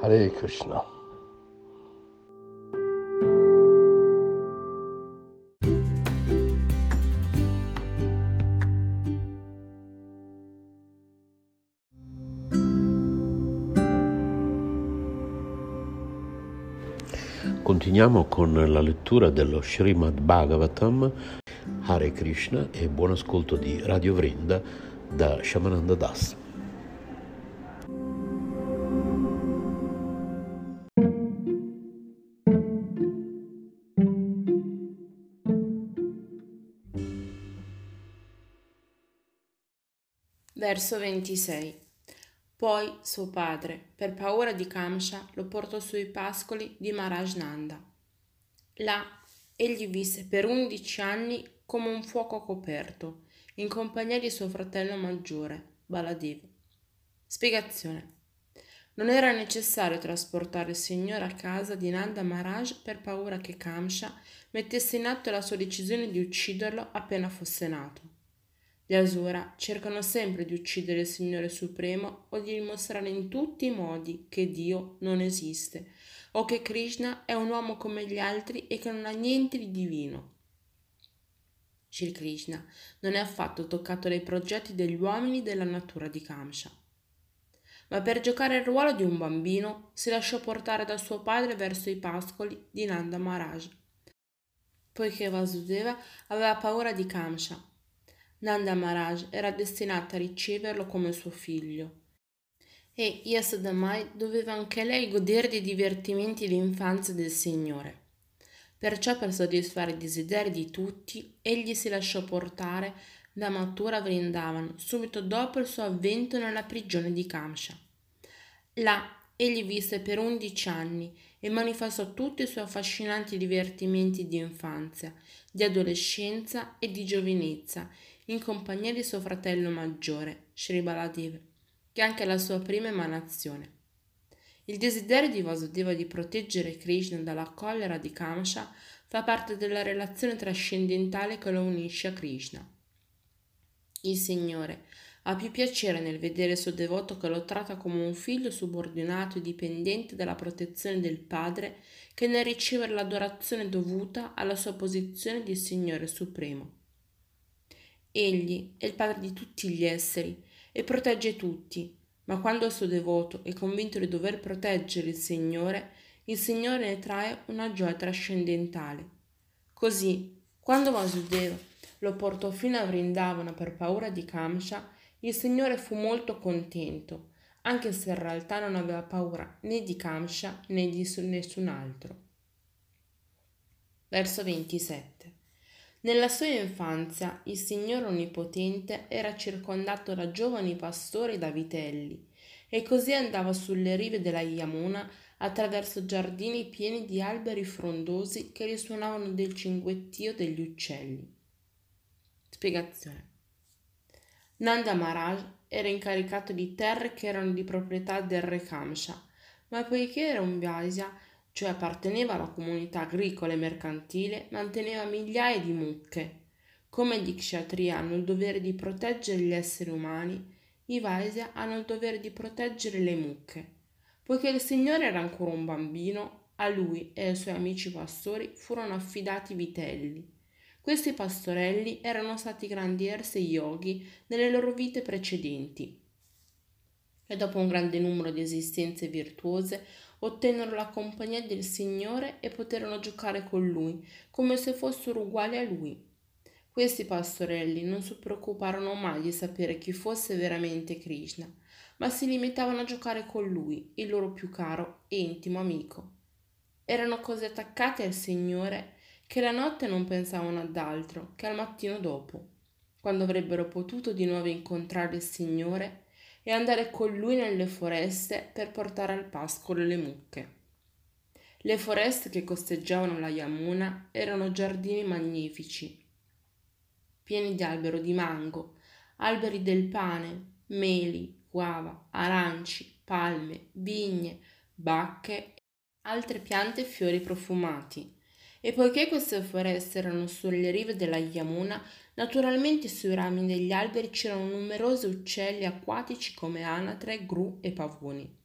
Hare Krishna. Continuiamo con la lettura dello Srimad Bhagavatam, Hare Krishna e buon ascolto di Radio Vrinda da Shamananda Das. Verso 26 poi suo padre, per paura di Kamsha, lo portò sui pascoli di Maharaj Nanda. Là egli visse per undici anni come un fuoco coperto, in compagnia di suo fratello maggiore, Baladev. Spiegazione. Non era necessario trasportare il Signore a casa di Nanda Maharaj per paura che Kamsha mettesse in atto la sua decisione di ucciderlo appena fosse nato. Gli Asura cercano sempre di uccidere il Signore Supremo o di dimostrare in tutti i modi che Dio non esiste o che Krishna è un uomo come gli altri e che non ha niente di divino. Shri Krishna non è affatto toccato dai progetti degli uomini della natura di Kamsha. Ma per giocare il ruolo di un bambino si lasciò portare da suo padre verso i pascoli di Nanda Maharaj, poiché Vasudeva aveva paura di Kamsha Nanda Maharaj era destinata a riceverlo come suo figlio. E Yasodamai doveva anche lei godere dei divertimenti d'infanzia del Signore. Perciò per soddisfare i desideri di tutti, egli si lasciò portare da Mathura Vrindavan subito dopo il suo avvento nella prigione di Kamsha. Là egli visse per undici anni e manifestò tutti i suoi affascinanti divertimenti di infanzia, di adolescenza e di giovinezza in compagnia di suo fratello maggiore, Sri Baladev, che è anche la sua prima emanazione. Il desiderio di Vasudeva di proteggere Krishna dalla collera di Kamsha fa parte della relazione trascendentale che lo unisce a Krishna. Il Signore ha più piacere nel vedere il suo devoto che lo tratta come un figlio subordinato e dipendente dalla protezione del Padre che nel ricevere l'adorazione dovuta alla sua posizione di Signore Supremo. Egli è il padre di tutti gli esseri e protegge tutti, ma quando il suo devoto è convinto di dover proteggere il Signore, il Signore ne trae una gioia trascendentale. Così, quando Vasudeva lo portò fino a Vrindavana per paura di Kamsha, il Signore fu molto contento, anche se in realtà non aveva paura né di Kamsha né di nessun altro. Verso 27 nella sua infanzia il Signore Onnipotente era circondato da giovani pastori e da vitelli, e così andava sulle rive della Yamuna attraverso giardini pieni di alberi frondosi che risuonavano del cinguettio degli uccelli. Spiegazione. Nanda Maharaj era incaricato di terre che erano di proprietà del re Kamsha, ma poiché era un Vaisya, cioè apparteneva alla comunità agricola e mercantile, manteneva migliaia di mucche. Come gli kshatriya hanno il dovere di proteggere gli esseri umani, i Vaisya hanno il dovere di proteggere le mucche. Poiché il Signore era ancora un bambino, a lui e ai suoi amici pastori furono affidati vitelli. Questi pastorelli erano stati grandi erse yogi nelle loro vite precedenti e dopo un grande numero di esistenze virtuose ottennero la compagnia del Signore e poterono giocare con Lui, come se fossero uguali a Lui. Questi pastorelli non si preoccuparono mai di sapere chi fosse veramente Krishna, ma si limitavano a giocare con Lui, il loro più caro e intimo amico. Erano così attaccati al Signore che la notte non pensavano ad altro che al mattino dopo, quando avrebbero potuto di nuovo incontrare il Signore e andare con lui nelle foreste per portare al pascolo le mucche. Le foreste che costeggiavano la Yamuna erano giardini magnifici, pieni di albero di mango, alberi del pane, meli, guava, aranci, palme, vigne, bacche e altre piante e fiori profumati. E poiché queste foreste erano sulle rive della Yamuna, naturalmente sui rami degli alberi c'erano numerosi uccelli acquatici come anatre, gru e pavoni.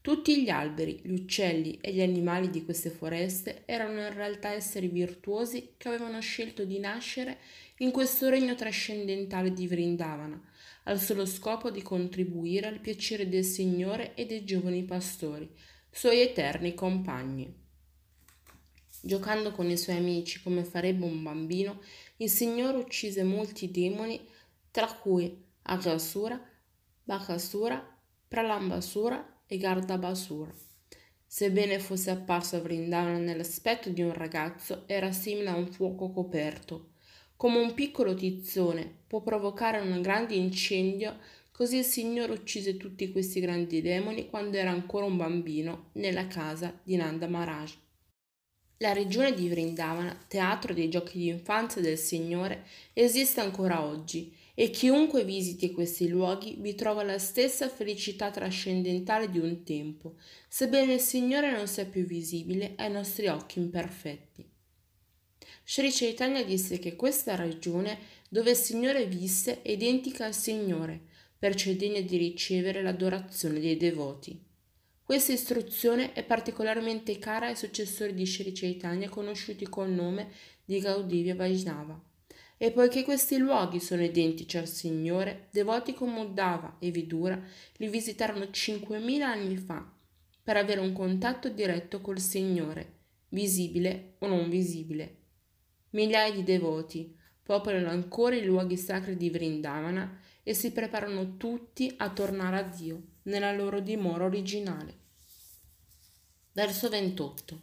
Tutti gli alberi, gli uccelli e gli animali di queste foreste erano in realtà esseri virtuosi che avevano scelto di nascere in questo regno trascendentale di Vrindavana, al solo scopo di contribuire al piacere del Signore e dei giovani pastori, suoi eterni compagni. Giocando con i suoi amici come farebbe un bambino, il Signore uccise molti demoni, tra cui Agasura, Bakasura, Pralambasura e Gardabasura. Sebbene fosse apparso a Vrindavana nell'aspetto di un ragazzo, era simile a un fuoco coperto. Come un piccolo tizzone può provocare un grande incendio, così il Signore uccise tutti questi grandi demoni quando era ancora un bambino nella casa di Nanda Maharaj. La regione di Vrindavana, teatro dei giochi di infanzia del Signore, esiste ancora oggi e chiunque visiti questi luoghi vi trova la stessa felicità trascendentale di un tempo, sebbene il Signore non sia più visibile ai nostri occhi imperfetti. Sri Chaitanya disse che questa ragione dove il Signore visse è identica al Signore, perciò è degna di ricevere l'adorazione dei devoti. Questa istruzione è particolarmente cara ai successori di Sri Chaitanya conosciuti col nome di Gaudivya Vaishnava. E poiché questi luoghi sono identici al Signore, devoti come Uddhava e Vidura li visitarono 5.000 anni fa per avere un contatto diretto col Signore, visibile o non visibile. Migliaia di devoti popolano ancora i luoghi sacri di Vrindavana e si preparano tutti a tornare a Dio nella loro dimora originale. Verso 28.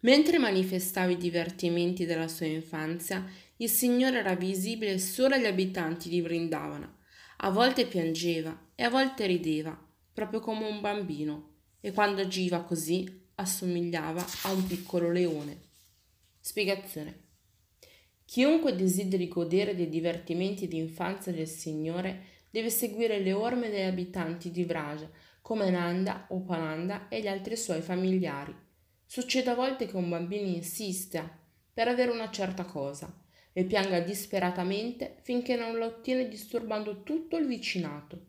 Mentre manifestava i divertimenti della sua infanzia, il Signore era visibile solo agli abitanti di Vrindavana. A volte piangeva e a volte rideva, proprio come un bambino, e quando agiva così assomigliava a un piccolo leone. Spiegazione. Chiunque desideri godere dei divertimenti di infanzia del Signore deve seguire le orme degli abitanti di Vraja, come Nanda, Upananda e gli altri suoi familiari. Succede a volte che un bambino insista per avere una certa cosa e pianga disperatamente finché non la ottiene disturbando tutto il vicinato.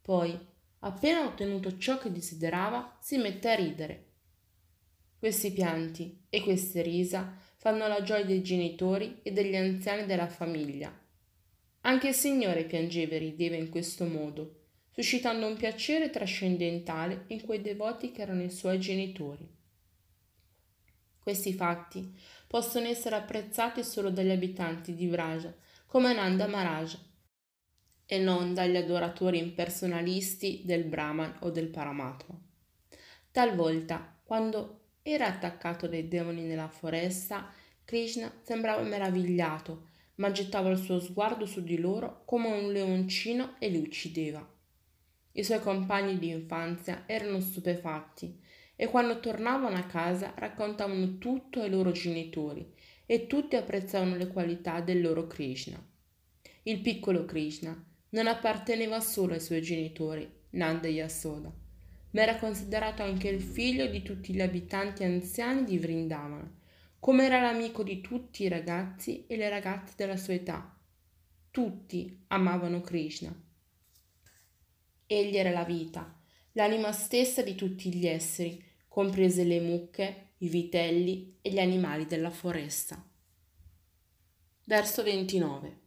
Poi, appena ottenuto ciò che desiderava, si mette a ridere. Questi pianti e queste risa fanno la gioia dei genitori e degli anziani della famiglia. Anche il Signore piangeva e rideva in questo modo, suscitando un piacere trascendentale in quei devoti che erano i suoi genitori. Questi fatti possono essere apprezzati solo dagli abitanti di Vraja, come Nanda Maharaj, e non dagli adoratori impersonalisti del Brahman o del Paramatma. Talvolta, quando era attaccato dai demoni nella foresta, Krishna sembrava meravigliato, ma gettava il suo sguardo su di loro come un leoncino e li uccideva. I suoi compagni di infanzia erano stupefatti e quando tornavano a casa raccontavano tutto ai loro genitori e tutti apprezzavano le qualità del loro Krishna. Il piccolo Krishna non apparteneva solo ai suoi genitori, Nanda Yasoda, ma era considerato anche il figlio di tutti gli abitanti anziani di Vrindavana, come era l'amico di tutti i ragazzi e le ragazze della sua età. Tutti amavano Krishna. Egli era la vita, l'anima stessa di tutti gli esseri, comprese le mucche, i vitelli e gli animali della foresta. Verso 29.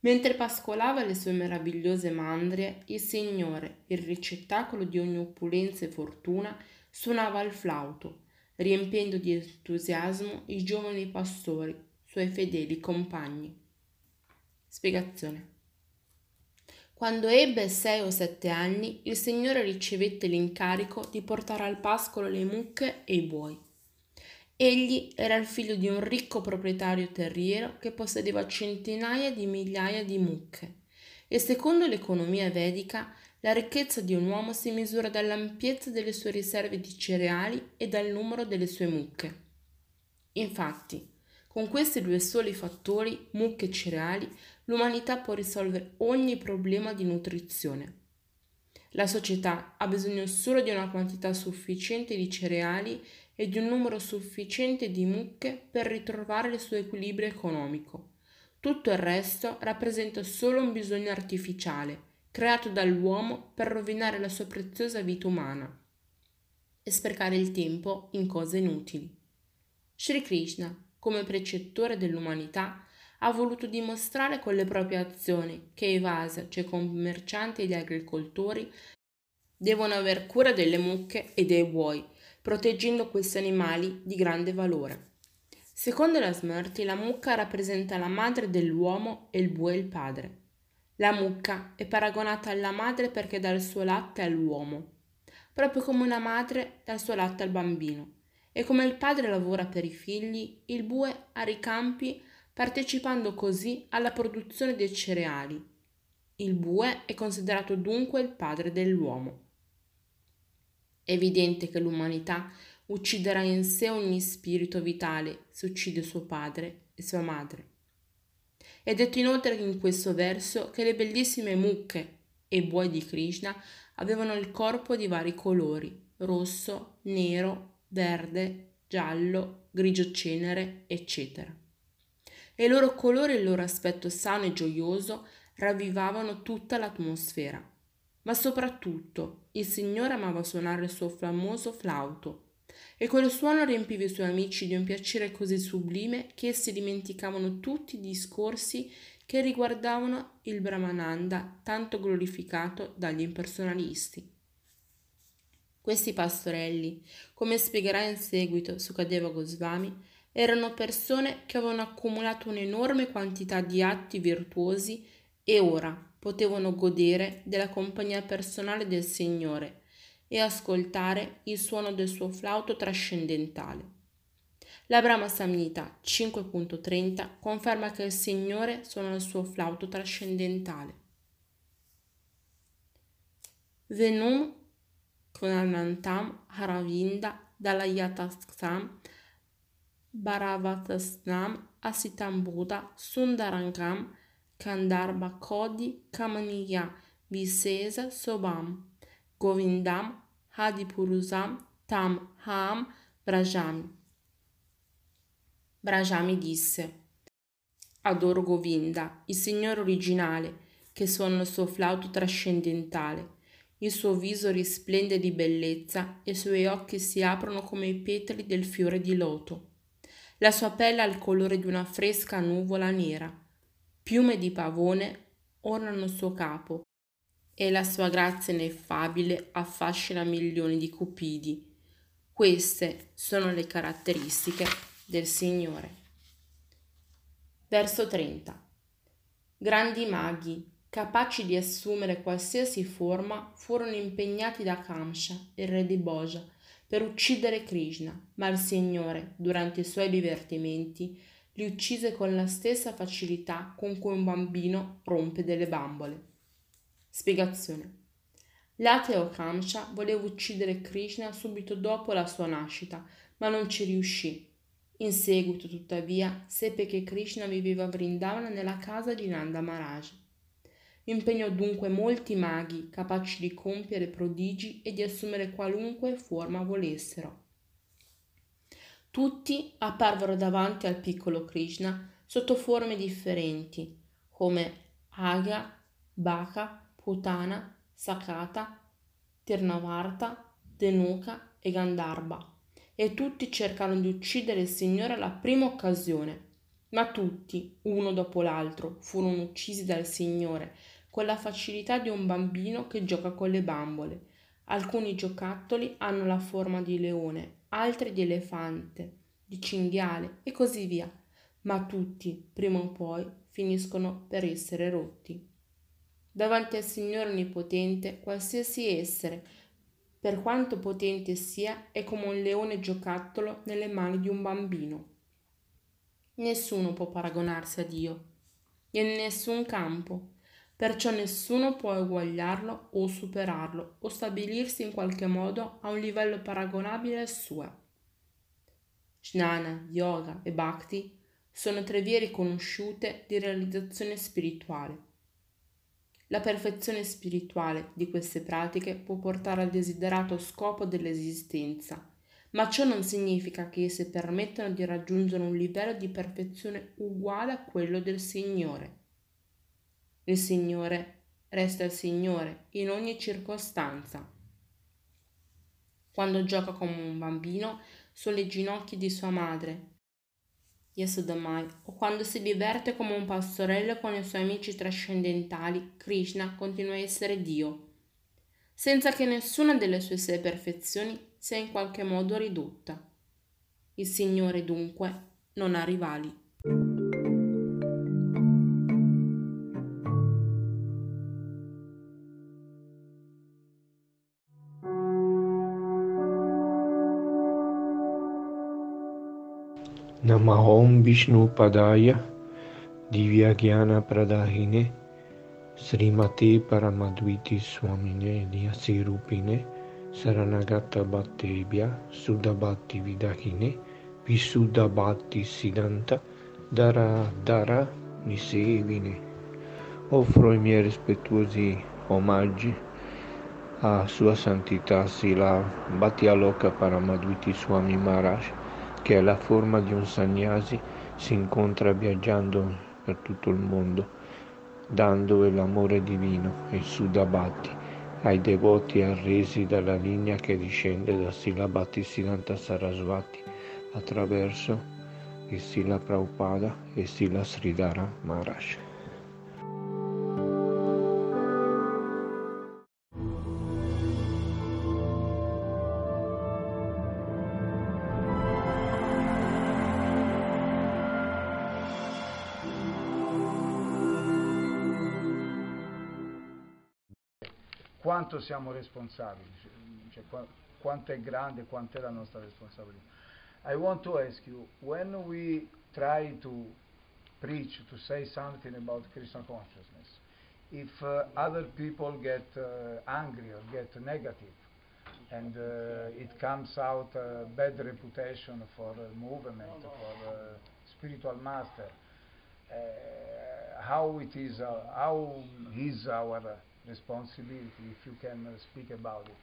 Mentre pascolava le sue meravigliose mandrie, il Signore, il ricettacolo di ogni opulenza e fortuna, suonava il flauto, riempiendo di entusiasmo i giovani pastori, suoi fedeli compagni. Spiegazione. Quando ebbe sei o sette anni, il Signore ricevette l'incarico di portare al pascolo le mucche e i buoi. Egli era il figlio di un ricco proprietario terriero che possedeva centinaia di migliaia di mucche e secondo l'economia vedica La ricchezza di un uomo si misura dall'ampiezza delle sue riserve di cereali e dal numero delle sue mucche. Infatti, con questi due soli fattori, mucche e cereali, l'umanità può risolvere ogni problema di nutrizione. La società ha bisogno solo di una quantità sufficiente di cereali e di un numero sufficiente di mucche per ritrovare il suo equilibrio economico. Tutto il resto rappresenta solo un bisogno artificiale, creato dall'uomo per rovinare la sua preziosa vita umana e sprecare il tempo in cose inutili. Sri Krishna, come precettore dell'umanità, ha voluto dimostrare con le proprie azioni che i Vasa, cioè i commercianti e gli agricoltori, devono aver cura delle mucche e dei buoi, proteggendo questi animali di grande valore. Secondo la Smrti, la mucca rappresenta la madre dell'uomo e il bue il padre. La mucca è paragonata alla madre perché dà il suo latte all'uomo, proprio come una madre dà il suo latte al bambino. E come il padre lavora per i figli, il bue ha i campi partecipando così alla produzione dei cereali. Il bue è considerato dunque il padre dell'uomo. È evidente che l'umanità ucciderà in sé ogni spirito vitale se uccide suo padre e sua madre. È detto inoltre in questo verso che le bellissime mucche e buoi di Krishna avevano il corpo di vari colori, rosso, nero, verde, giallo, grigio cenere, eccetera. E il loro colore e il loro aspetto sano e gioioso ravvivavano tutta l'atmosfera ma soprattutto il Signore amava suonare il suo famoso flauto e quel suono riempiva i suoi amici di un piacere così sublime che essi dimenticavano tutti i discorsi che riguardavano il Brahmananda tanto glorificato dagli impersonalisti. Questi pastorelli, come spiegherà in seguito Sukadeva Goswami, erano persone che avevano accumulato un'enorme quantità di atti virtuosi e ora, potevano godere della compagnia personale del Signore e ascoltare il suono del suo flauto trascendentale. La Brahma Samhita 5.30 conferma che il Signore suona il suo flauto trascendentale. Venum Kunanantam Haravinda Dalayatasam Bharavatasnam Asitam Buddha Sundarangam Kandarbha Kodi Kamaniya Visesa Sobam Govindam Hadipurusam Tam Ham Brajami. Brajami disse Adoro Govinda, il Signore originale, che suona il suo flauto trascendentale. Il suo viso risplende di bellezza e i suoi occhi si aprono come i petali del fiore di loto. La sua pelle ha il colore di una fresca nuvola nera piume di pavone ornano il suo capo e la sua grazia ineffabile affascina milioni di cupidi. Queste sono le caratteristiche del Signore. Verso 30. Grandi maghi, capaci di assumere qualsiasi forma, furono impegnati da Kamsha, il re di Boja, per uccidere Krishna, ma il Signore, durante i suoi divertimenti, li uccise con la stessa facilità con cui un bambino rompe delle bambole. Spiegazione. L'ateo Kamsha voleva uccidere Krishna subito dopo la sua nascita, ma non ci riuscì. In seguito, tuttavia, seppe che Krishna viveva a Vrindavana nella casa di Nanda Maharaj. Impegnò dunque molti maghi capaci di compiere prodigi e di assumere qualunque forma volessero. Tutti apparvero davanti al piccolo Krishna sotto forme differenti, come Aga, Baka, Putana, Sakata, Tirnavarta, Denuka e Gandharva, e tutti cercarono di uccidere il Signore alla prima occasione. Ma tutti, uno dopo l'altro, furono uccisi dal Signore con la facilità di un bambino che gioca con le bambole. Alcuni giocattoli hanno la forma di leone, altri di elefante, di cinghiale e così via, ma tutti, prima o poi, finiscono per essere rotti. Davanti al Signore Onnipotente, qualsiasi essere, per quanto potente sia, è come un leone giocattolo nelle mani di un bambino. Nessuno può paragonarsi a Dio, in nessun campo. perciò nessuno può eguagliarlo o superarlo o stabilirsi in qualche modo a un livello paragonabile al suo. Jnana, Yoga e Bhakti sono tre vie riconosciute di realizzazione spirituale. La perfezione spirituale di queste pratiche può portare al desiderato scopo dell'esistenza, ma ciò non significa che esse permettano di raggiungere un livello di perfezione uguale a quello del Signore. Il Signore resta il Signore in ogni circostanza. Quando gioca come un bambino sulle ginocchia di sua madre, Yasodamai, o quando si diverte come un pastorello con i suoi amici trascendentali, Krishna continua a essere Dio, senza che nessuna delle sue sei perfezioni sia in qualche modo ridotta. Il Signore dunque non ha rivali. Namahom Vishnu Padaya Divyagyana Pradahine Srimati Paramadviti Swamine Lyasirupine Saranagata Bhattebhya Sudabhatti Vidahine Visudabhatti Siddhanta Dara Dara Nisevine. Offro i miei rispettuosi omaggi a Sua Santità Sila Bhatti Aloka Paramadviti Swami Maharaj che è la forma di un sannyasi, si incontra viaggiando per tutto il mondo, dando l'amore divino e Sudabhati ai devoti arresi dalla linea che discende da Sila Bhattisiddhanta Sarasvati attraverso il Sila Prabhupada e Sila Sridhara Maharaj. Quanto siamo responsabili, cioè, quanto è grande, quanto è la nostra responsabilità. I want to ask you, when we try to preach, to say something about Krishna consciousness, if uh, other people get uh, angry or get negative, and uh, it comes out a bad reputation for movement, for spiritual master, uh, how it is, uh, how is our responsibility, if you can uh, speak about it.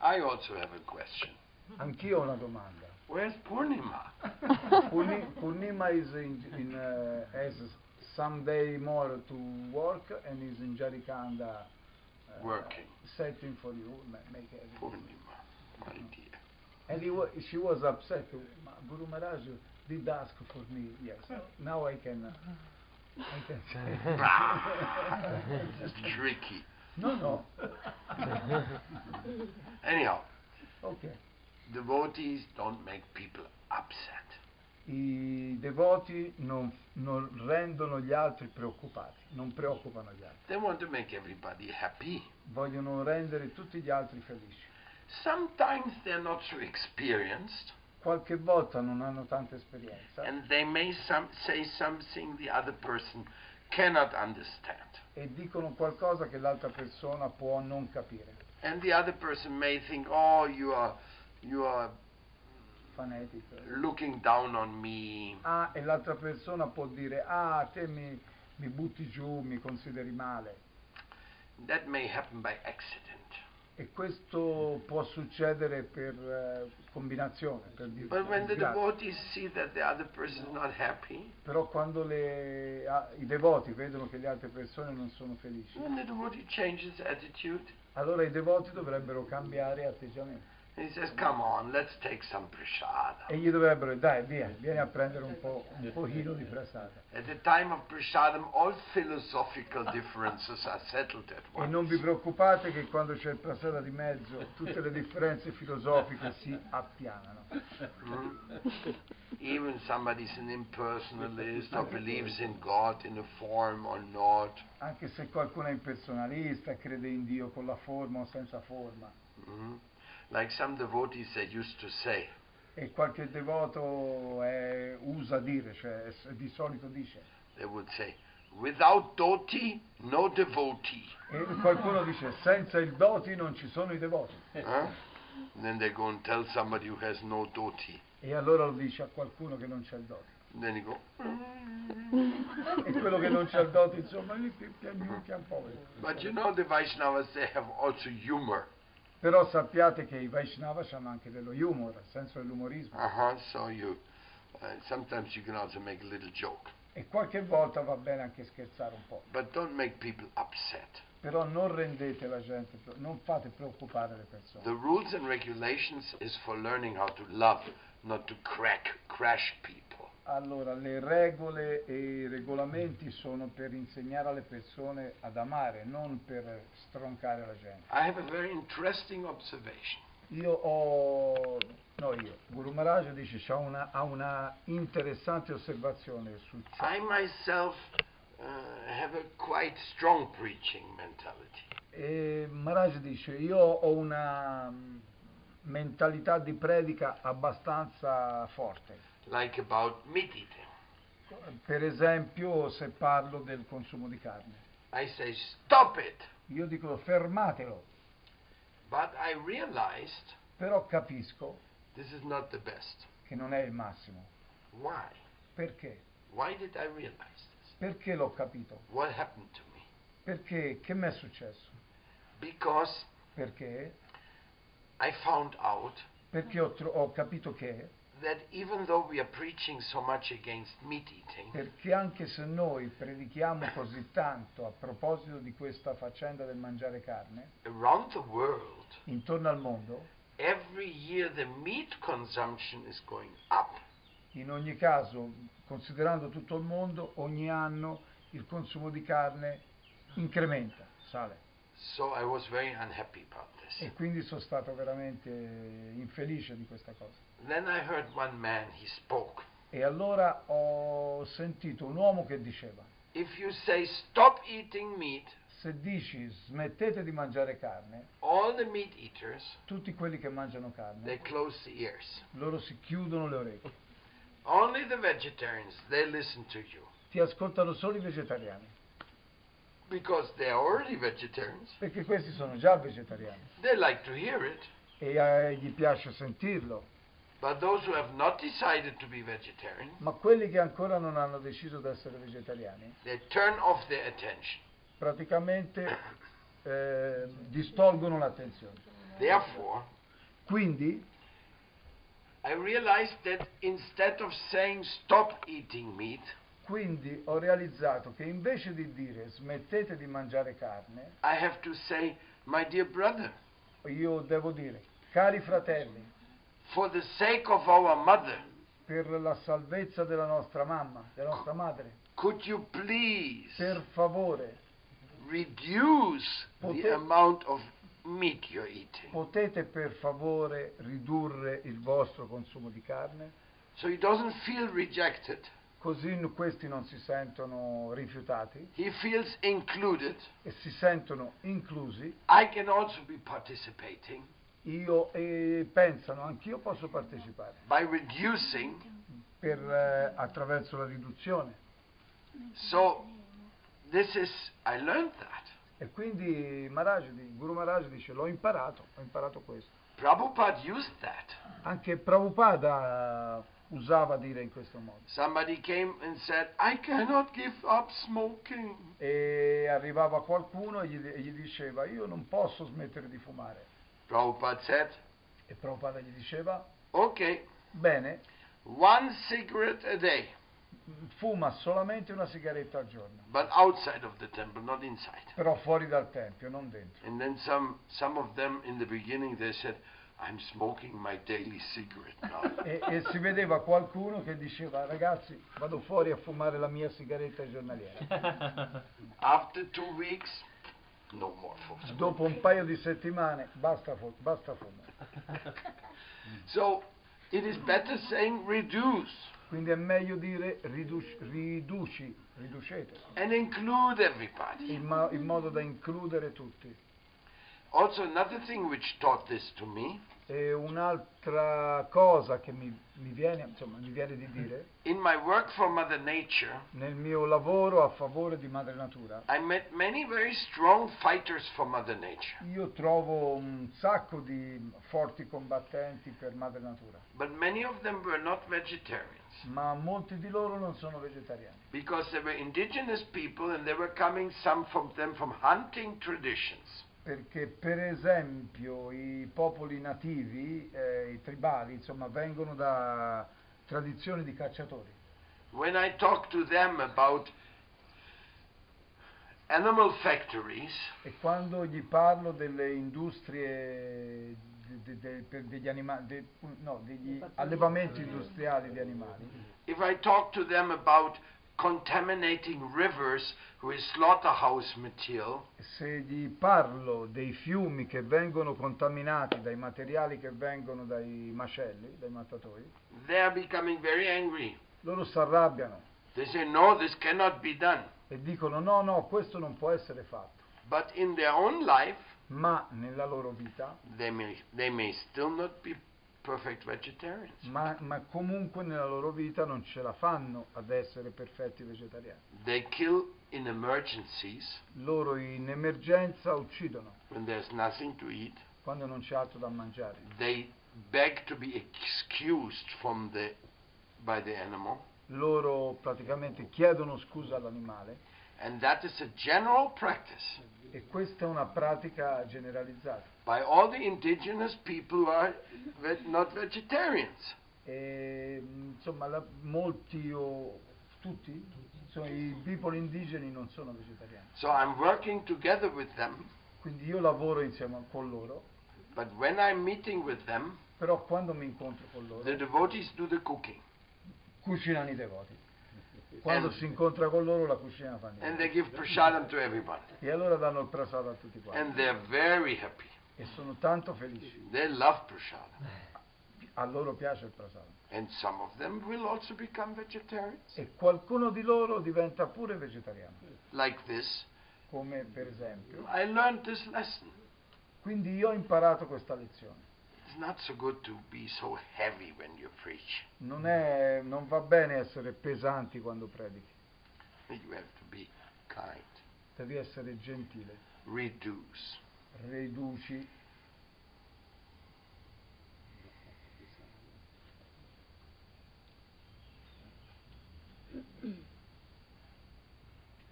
I also have a question. Anch'io ho una domanda. Where's Purnima? Purni, Purnima is in, in uh, has some day more to work and is in Jarikanda uh, working, setting for you, make everything. Purnima, my dear. And he wa she was upset. Guru Maharaj did ask for me. Yes, now I can. Uh, It's tricky. No, no. Anyhow, okay. devotees don't make people upset. I devoti non, non rendono gli altri preoccupati, non preoccupano gli altri. They want to make everybody happy. Vogliono rendere tutti gli altri felici. Sometimes they're not so experienced. Qualche volta non hanno tanta esperienza and they may some, say something the other person cannot understand. e dicono qualcosa che l'altra persona può non capire. And the other person may think, oh, you are, you are Fanatico. looking down on me. Ah, e l'altra persona può dire, ah, te mi, mi butti giù, mi consideri male. That may happen by accident. E questo può succedere per uh, combinazione. Per But when the devotees see that the other person is not happy, Però quando le, ah, i devoti vedono che le altre persone non sono felici, when the devotee changes attitude, allora i devoti dovrebbero cambiare atteggiamento. And he says, come on, let's take some prasada. E gli dovrebbero dai, via, vieni a prendere un, po', un pochino di prasada. At the time of prasadam, all philosophical differences are settled at E once. non vi preoccupate che quando c'è il prasada di mezzo tutte le differenze filosofiche si appianano. Mm. Even somebody's an impersonalist or believes in God in a form or not. Anche se qualcuno è impersonalista, crede in Dio con la forma o senza forma. Mm. Like some devotees they used to say, E qualche devoto è- usa dire, cioè di solito dice, they would say, Without doti, no devotee. E qualcuno dice senza il doti non ci sono i devoti. Huh? then they go and tell somebody who has no doti. E allora lo dice a qualcuno che non c'è il doti. Then go, E quello che non c'è il doti, insomma, lì pi- piagnucchia un po'. but you know the Vaishnavas, they have also humor. Però sappiate che i Vaishnava hanno anche dello humor, il senso dell'umorismo. Uh-huh, so you, uh, sometimes you can also make a little joke. E qualche volta va bene anche scherzare un po'. But don't make people upset. Però non rendete la gente, non fate preoccupare le persone. The rules and regulations is for learning how to love, not to crack, crash people. Allora, le regole e i regolamenti sono per insegnare alle persone ad amare, non per stroncare la gente. I have a very interesting observation. Io ho, no io, Guru Maharaj dice, c'ha una, ha una interessante osservazione su ciò. I myself uh, have a quite strong preaching mentality. E Maharaj dice, io ho una mm, mentalità di predica abbastanza forte. Like about meat eating. Per esempio, se parlo del consumo di carne. I say, stop it. Io dico fermatelo, But I realized però capisco this is not the best. che non è il massimo. Why? Perché? Why did I realize this? Perché l'ho capito? What happened to me? Perché che mi è successo? Because Perché? I found out Perché ho, tro- ho capito che, that even though we are preaching so much against meat eating, perché anche se noi predichiamo così tanto a proposito di questa faccenda del mangiare carne, around the world, intorno al mondo, every year the meat consumption is going up. in ogni caso, considerando tutto il mondo, ogni anno il consumo di carne incrementa, sale. So I was very unhappy about this. E quindi sono stato veramente infelice di questa cosa. Then I heard one man, he spoke. E allora ho sentito un uomo che diceva, If you say stop eating meat, se dici smettete di mangiare carne, all the meat eaters, tutti quelli che mangiano carne, they close the ears. loro si chiudono le orecchie. Only the vegetarians, they listen to you. Ti ascoltano solo i vegetariani, Because they are already vegetarians. perché questi sono già vegetariani They like to hear it. e eh, gli piace sentirlo. But those who have not decided to be vegetarian, Ma quelli che ancora non hanno deciso di essere vegetariani, they turn off their attention. praticamente eh, distolgono l'attenzione. Therefore, Quindi I realized that instead of saying stop eating meat, Quindi ho realizzato che invece di dire smettete di mangiare carne, I have to say, my dear brother, io devo dire, cari fratelli, for the sake of our mother, per la salvezza della nostra mamma, della nostra madre, could you please per favore reduce the Pote- amount of meat you're eating potete per favore ridurre il vostro consumo di carne? so he doesn't feel rejected. Così questi non si sentono rifiutati He feels included. e si sentono inclusi. I can also be participating Io, e pensano, anch'io posso partecipare by reducing. per, eh, attraverso la riduzione. So this is, I learned that. E quindi Maharaj, Guru Maharaj dice, l'ho imparato, ho imparato questo. Prabhupada used that. Anche Prabhupada usava dire in questo modo. Somebody came and said, I cannot give up smoking. E arrivava qualcuno e gli, e gli diceva, io non posso smettere di fumare. Prabhupada said, E Prabhupada gli diceva, okay, bene, one cigarette a day, fuma solamente una sigaretta al giorno, but outside of the temple, not inside. però fuori dal tempio, non dentro. And then some, some of them in the beginning, they said, I'm smoking my daily cigarette now. E, e si vedeva qualcuno che diceva, ragazzi, vado fuori a fumare la mia sigaretta giornaliera. After two weeks, no more for smoking. Dopo un paio di settimane, basta, fu- basta fumare. So it is better saying reduce Quindi è meglio dire riduci, riduci riducete, and include everybody. in, ma- in modo da includere tutti. Also, another thing which taught this to me E un'altra cosa che mi, mi viene, insomma, mi viene di dire, in my work for Mother Nature, nel mio lavoro a favore di Madre Natura, I met many very strong fighters for Mother Nature. io trovo un sacco di forti combattenti per Madre Natura, But many of them were not vegetarians ma molti di loro non sono vegetariani, because they were indigenous people and they were coming, some from them, from hunting traditions. Perché per esempio i popoli nativi, eh, i tribali, insomma, vengono da tradizioni di cacciatori. When I talk to them about animal factories, E quando gli parlo delle industrie, de- de- de- degli, anima- de- no, degli allevamenti industriali di animali, if I talk to them about contaminating rivers with slaughterhouse material, se gli parlo dei fiumi che vengono contaminati dai materiali che vengono dai macelli, dai mattatori, they are becoming very angry. loro si arrabbiano They say, no, this cannot be done. e dicono no, no, questo non può essere fatto. But in their own life, Ma nella loro vita, they may, they may still not be. Ma, ma comunque nella loro vita non ce la fanno ad essere perfetti vegetariani. They kill in emergencies Loro in emergenza uccidono when there's nothing to eat. quando non c'è altro da mangiare. They beg to be excused from the, by the animal. Loro praticamente chiedono scusa all'animale And that is a general practice e questa è una pratica generalizzata. by all the indigenous people who are not vegetarians. E, insomma, la- molti o tutti, insomma, i popoli indigeni non sono vegetariani. So I'm working together with them, Quindi io lavoro insieme con loro, but when I'm meeting with them, però quando mi incontro con loro the devotees do the cooking. cucinano i devoti. Quando si incontra con loro la cucina prasadam to everyone. E allora danno il prasada a tutti quanti. they're very happy. E sono tanto felici. They love prasadam. A loro piace il prasada. And some of them will also become vegetarians. E qualcuno di loro diventa pure vegetariano. Like this. Come per esempio. Quindi io ho imparato questa lezione. So so. Non, è, non va bene essere pesanti quando predichi. You have to be kind. Devi essere gentile. Reduce. Riduci.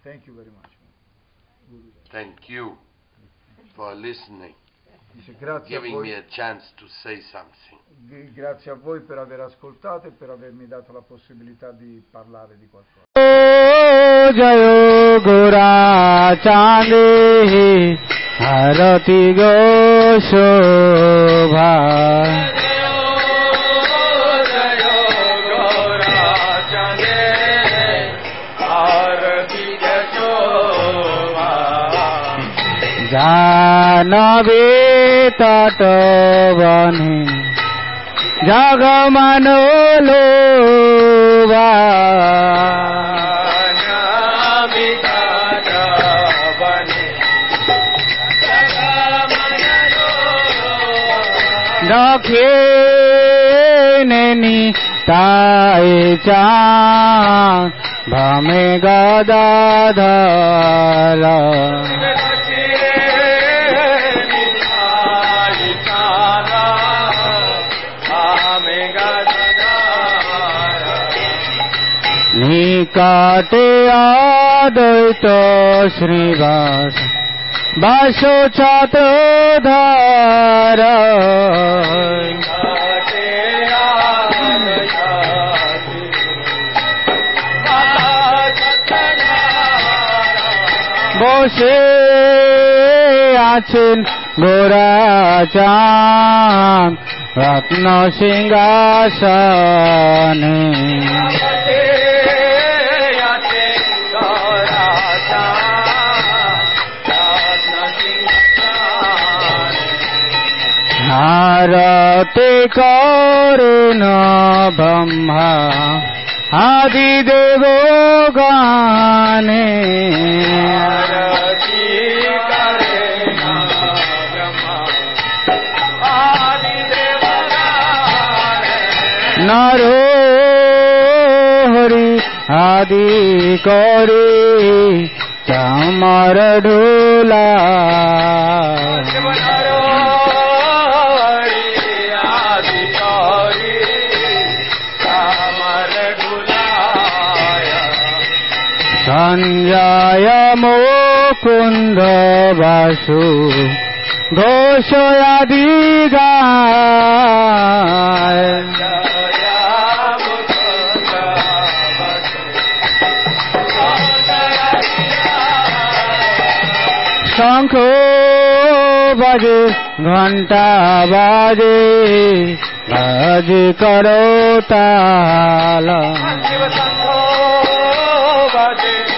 Thank you very much. Thank you for listening, Dice, grazie a, voi, grazie a voi per aver ascoltato e per avermi dato la possibilità di parlare di qualcosa. जयो गोरा चांदे भारती गो शोभा जानवी তটবনে। জগমানো লোবা দক্ষিণেনি তাই ভমে গদাধর। কাটে আদৈত শ্রীবাস। বাস ছাত ধারা বসে আছেন গোরাচান রত্ন সিংহাসনে। आरति करुण ब्रह्मा आदि देवो गाने। नरो हरि आदि करे चमर ढोला। সঞ্জয় মুকুন্দ বাসু ঘোষয়াদি গায় শঙ্খ বাজে ঘণ্টা বাজে বাজে করো তালা। বাজে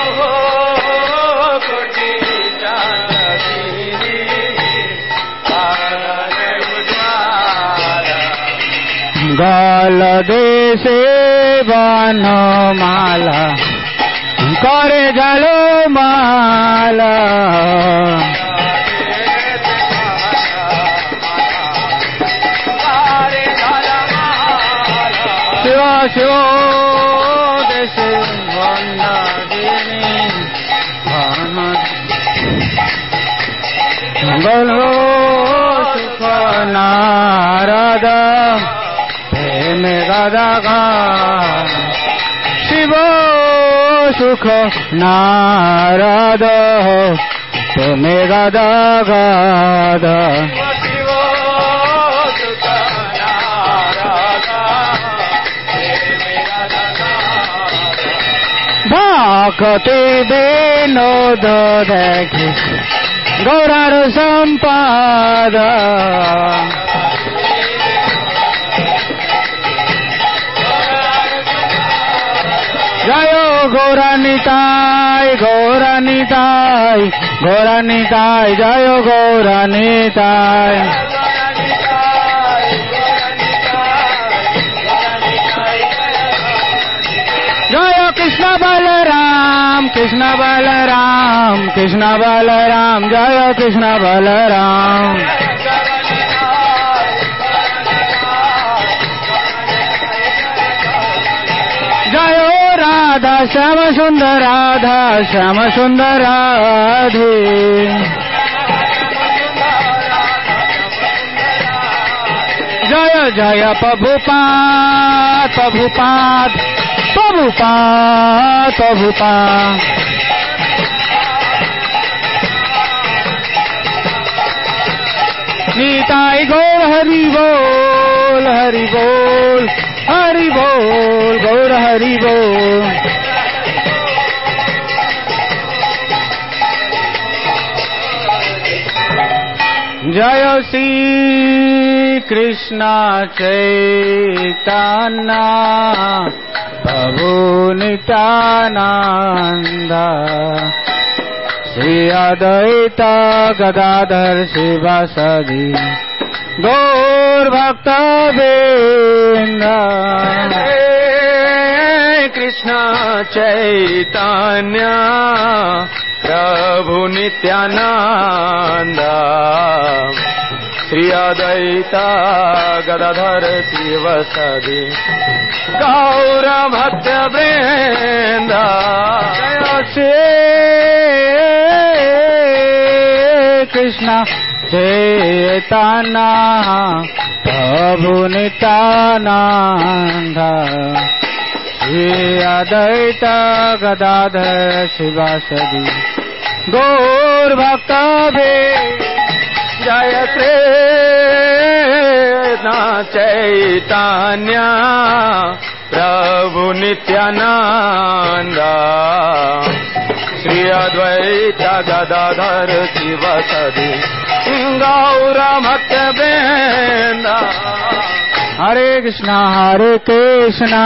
জালা গল দেশে বনমালা করে জল মালা শিব শিব দেশে বন্দাদিনী মঙ্গল সুখ প্রেমে গদা শিব সুখ নারদ প্রেমে গদা গদ ভক্তি বিনোদ দেখে গৌরার সম্পাদ গৌরানিতাই গৌরানিতাই গৌরানিতাই জয় গৌরানিতাই জয় কৃষ্ণ বলরাম কৃষ্ণ বলরাম কৃষ্ণ বলরাম জয় কৃষ্ণ বলরাম राधा श्याम सुंदर, राधा श्याम सुंदर, राधे। जय जय प्रभुपाद प्रभुपाद प्रभुपाद प्रभुपाद नीताई गोल, हरि बोल हरि बोल। हरि बोल, गौर हरि बोल। जय श्री कृष्ण चैतान्ना प्रभु नितानन्दा श्री अद्वैता गदाधर शिवासदि गौरभक्त कृष्ण चैतन्य प्रभु नित्यानन्द। श्री अद्वैता गदाधर शिवसदि गौरभक्त वृन्द। जय श्री कृष्ण। चेतना अभुनितानन्द श्री अद्वैत गदाधर शिवासदि गौरभक्तभे जय कृष्ण चैतन्य। प्रभु नित्यानन्द श्री अद्वैत गदाधर शिवसदि। गौर मत बेंदा। हरे कृष्णा हरे कृष्णा।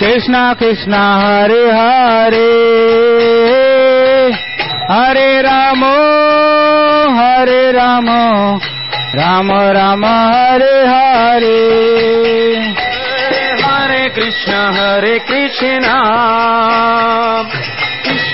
कृष्णा कृष्णा, हरे हरे। हरे राम हरे राम। राम राम, हरे हरे। हरे कृष्ण, हरे Krishna.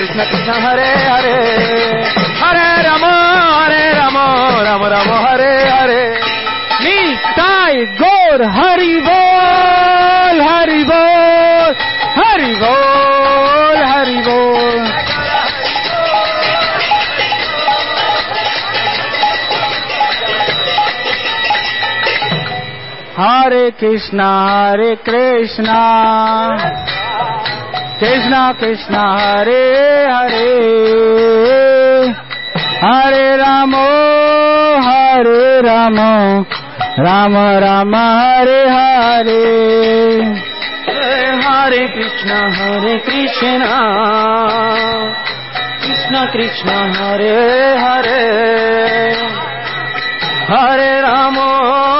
Krishna Krishna, Hare Hare, Hare Ramo, Hare Ramo, Ramo Ramo, Hare Hare. Nitai Gaur Hari Bol, Hari Bol, Hari Bol, Hari Bol. Hare Krishna, Hare Krishna, Krishna Krishna, Hare Hare, Hare Ramo, Hare Ramo, Rama Rama, Hare Hare. Hare Krishna, Hare Krishna, Krishna Krishna, Hare Hare, Hare Ramo,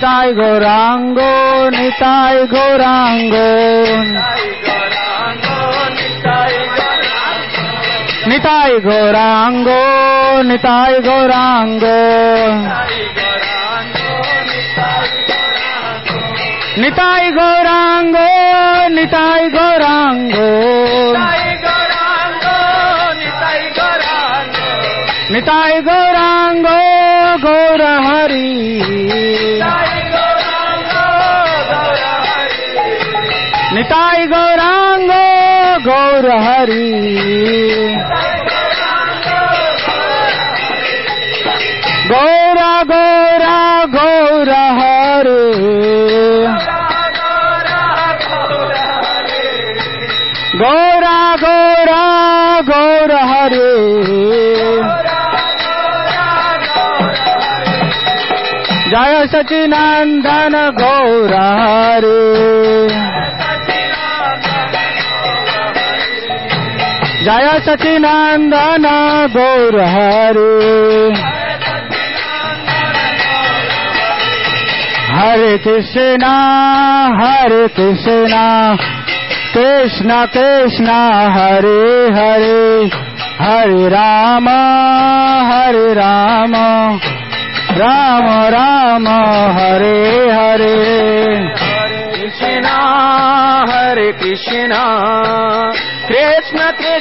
Nitai Gaurango, Nitai Gaurango, Nitai Gaurango, Nitai Gaurango, Nitai Gaurango, Nitai Gaurango, Nitai Gaurango, Gaura Hari. ताई गौरांगो, गौर हरी। गौरा गौरा, गौर हरे। गौरा गौरा, गौर हरे। जय सचिनंदन गौरारे Hari. Jaya Sachinandana Gaura Hari. Hare Krishna, Hare Krishna, Krishna Krishna, Hare Hare, Hare Rama, Hare Rama, Rama Rama, Hare Hare. Krishna, Hare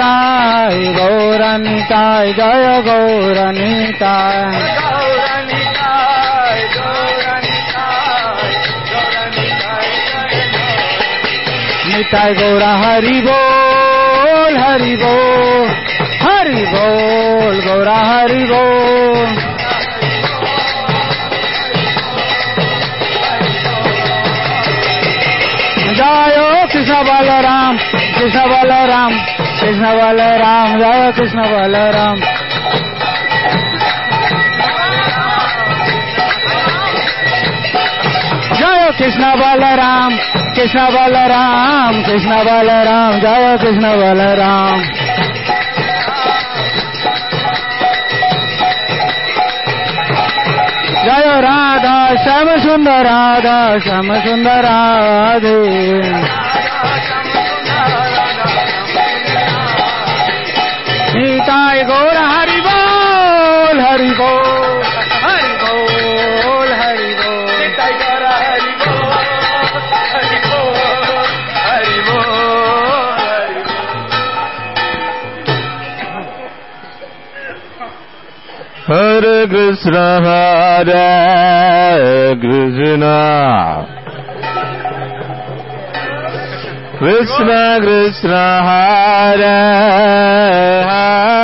Gaur Nitai गौरनिताय जय गौरनिताय निताय गौरा, हरि बोल हरि बोल हरि बोल, गौरा, हरि बोल। कृष्ण बलराम जय कृष्ण बलराम जय कृष्ण बलराम कृष्ण बलराम कृष्ण बलराम जय कृष्ण बलराम जय राधा, श्याम सुंदर राधा, श्याम सुंदर राधे। নিতাই গৌর হরি বল হরি বল হরি বল হরি বল নিতাই গৌর হরি বল হরি বল হরি বল হরে কৃষ্ণ হরে Krishna Krishna Krishna Hare Hare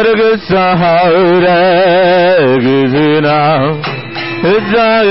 Hare Krishna, Hare Krishna, Krishna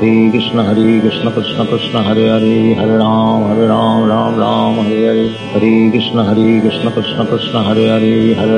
Ram Hare Hare Hare Krishna Hare Krishna Krishna Krishna Hare Hare Hare Ram Hare Ram Ram Ram Hare Hare. Hare Krishna Hare Krishna Krishna Krishna Hare Hare Hare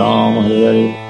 Ram हरि हरि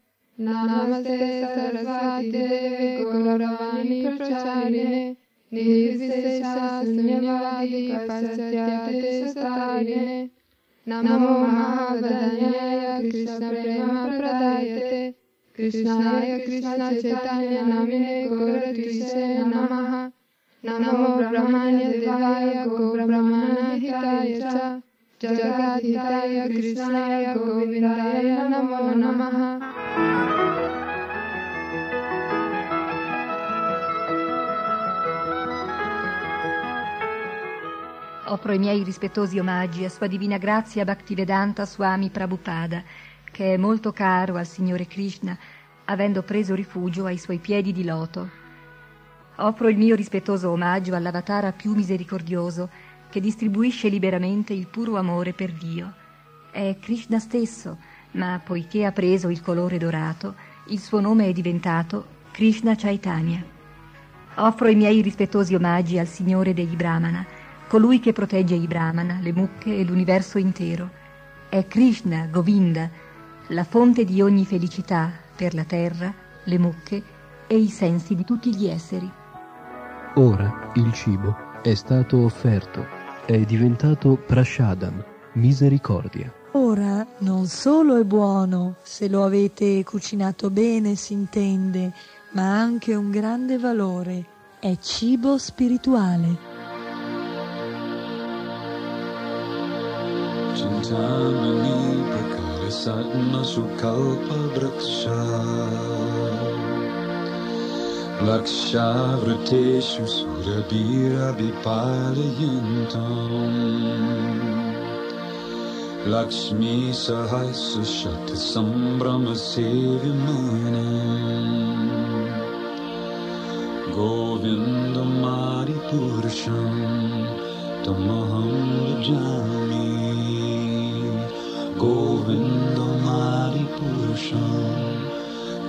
नमस्ते सरस्वती गौरवाणी प्रचारिणे। निर्विशेषाशून्यवादी पश्चात्यसारिणे नमो महावदन्याय कृष्णप्रेमप्रदायते कृष्णाय चैतन्य नमिने, गौरकृष्णे नमः। नमो ब्रह्मण्य देवाय गोब्रह्मणहिताय च। Jagadhitaya Krishnaya Govindaya Namo Namaha Offro i miei rispettosi omaggi a Sua Divina Grazia Bhaktivedanta Swami Prabhupada, che è molto caro al Signore Krishna, avendo preso rifugio ai suoi piedi di loto. Offro il mio rispettoso omaggio all'avatara più misericordioso, che distribuisce liberamente il puro amore per Dio. È Krishna stesso, ma poiché ha preso il colore dorato, il suo nome è diventato Krishna Chaitanya. Offro i miei rispettosi omaggi al Signore degli Brahmana, colui che protegge i Brahmana, le mucche e l'universo intero. È Krishna, Govinda, la fonte di ogni felicità per la terra, le mucche e i sensi di tutti gli esseri. Ora il cibo è stato offerto, è diventato prashadam, misericordia. Ora non solo è buono, se lo avete cucinato bene si intende, ma ha anche un grande valore. È cibo spirituale. चिन्तामणि प्रकरसत्मसुकल्पवृक्षा लक्षावृतेषु सुरभिरविपालयन्तम् लक्ष्मी सहस्रशतसम्भ्रमसेव्यमानम् गोविन्दमारिपुरुषम् तमहं भजामि गोविन्दमारिपुरुषम् तमहं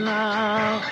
Hare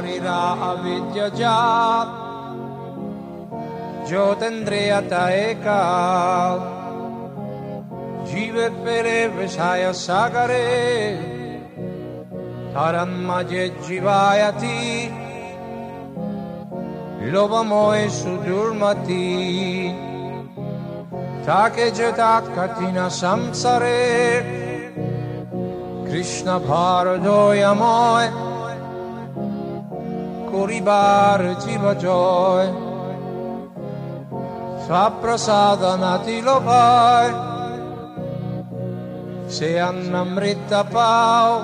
सारिरा अविद्यजात् ज्योतिन्द्रियत एका जीवेत्पेरे विषाय सागरे तरन्मजे जीवायति लोभमोहे सुदुर्मति ताके जेतात कठिन संसारे কৃষ্ণ ভারদয়াময় Kuribar Jiva Joy lo Lopai Se Annamrita Pau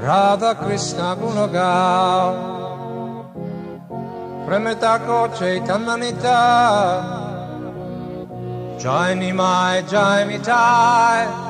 Radha Krishna Gunagau Premetako Chaitanya Nita Jai Nimai Jai Mitai.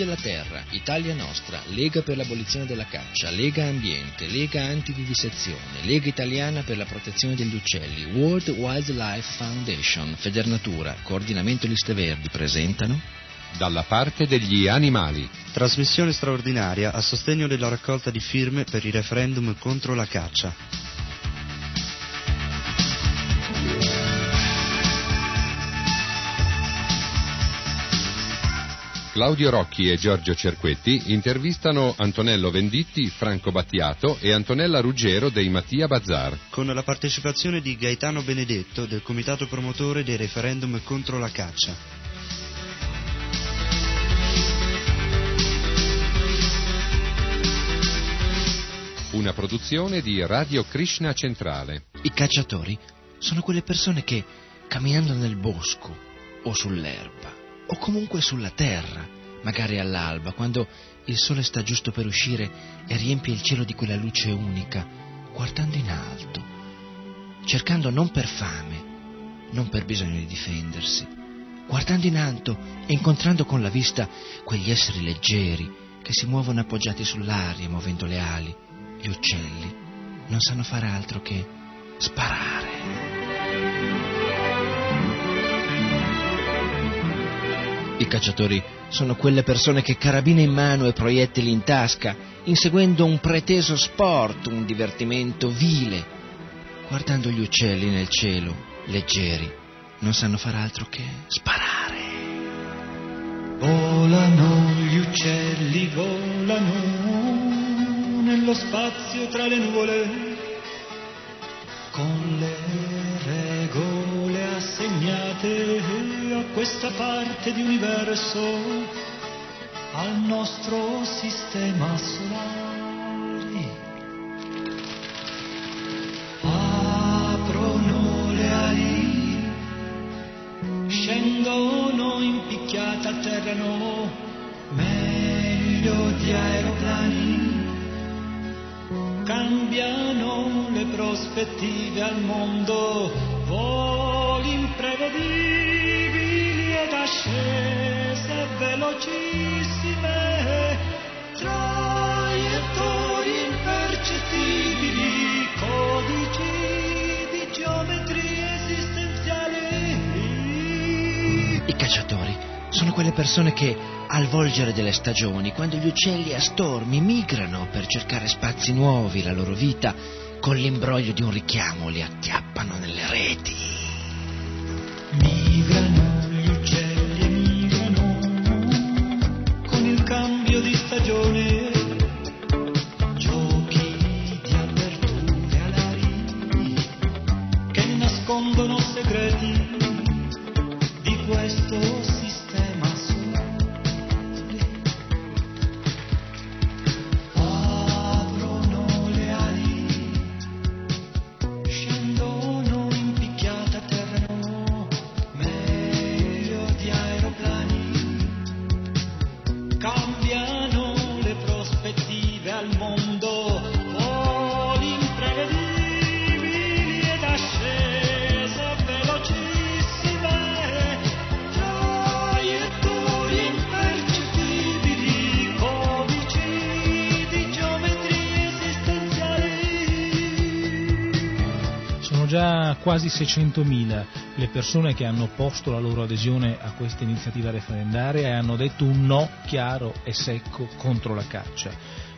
della Terra, Italia Nostra, Lega per l'abolizione della caccia, Lega Ambiente, Lega Antivivisezione, Lega Italiana per la protezione degli uccelli, World Wildlife Foundation, Federnatura, Coordinamento Liste Verdi presentano Dalla parte degli animali. Trasmissione straordinaria a sostegno della raccolta di firme per il referendum contro la caccia. Claudio Rocchi e Giorgio Cerquetti intervistano Antonello Venditti, Franco Battiato e Antonella Ruggero dei Mattia Bazar. Con la partecipazione di Gaetano Benedetto del comitato promotore dei referendum contro la caccia. Una produzione di Radio Krishna Centrale. I cacciatori sono quelle persone che, camminando nel bosco o sull'erba o comunque sulla terra, magari all'alba, quando il sole sta giusto per uscire e riempie il cielo di quella luce unica, guardando in alto, cercando non per fame, non per bisogno di difendersi, guardando in alto e incontrando con la vista quegli esseri leggeri che si muovono appoggiati sull'aria, muovendo le ali, gli uccelli, non sanno fare altro che sparare. I cacciatori sono quelle persone che carabine in mano e proiettili in tasca inseguendo un preteso sport, un divertimento vile, guardando gli uccelli nel cielo, leggeri, non sanno far altro che sparare. Volano gli uccelli, volano nello spazio tra le nuvole, con le regole assegnate a questa parte di universo, al nostro sistema solare. Aprono le ali, scendono in picchiata, atterrano meglio di aeroplani, cambiano le prospettive al mondo, voli imprevedibili ed ascese velocissime, traiettorie impercettibili, codici di geometrie esistenziali. I cacciatori sono quelle persone che, al volgere delle stagioni, quando gli uccelli a stormi migrano per cercare spazi nuovi, la loro vita, con l'imbroglio di un richiamo li acchiappano nelle reti. Migrano nascondono segreti di questo già quasi 600.000 le persone che hanno posto la loro adesione a questa iniziativa referendaria e hanno detto un no chiaro e secco contro la caccia.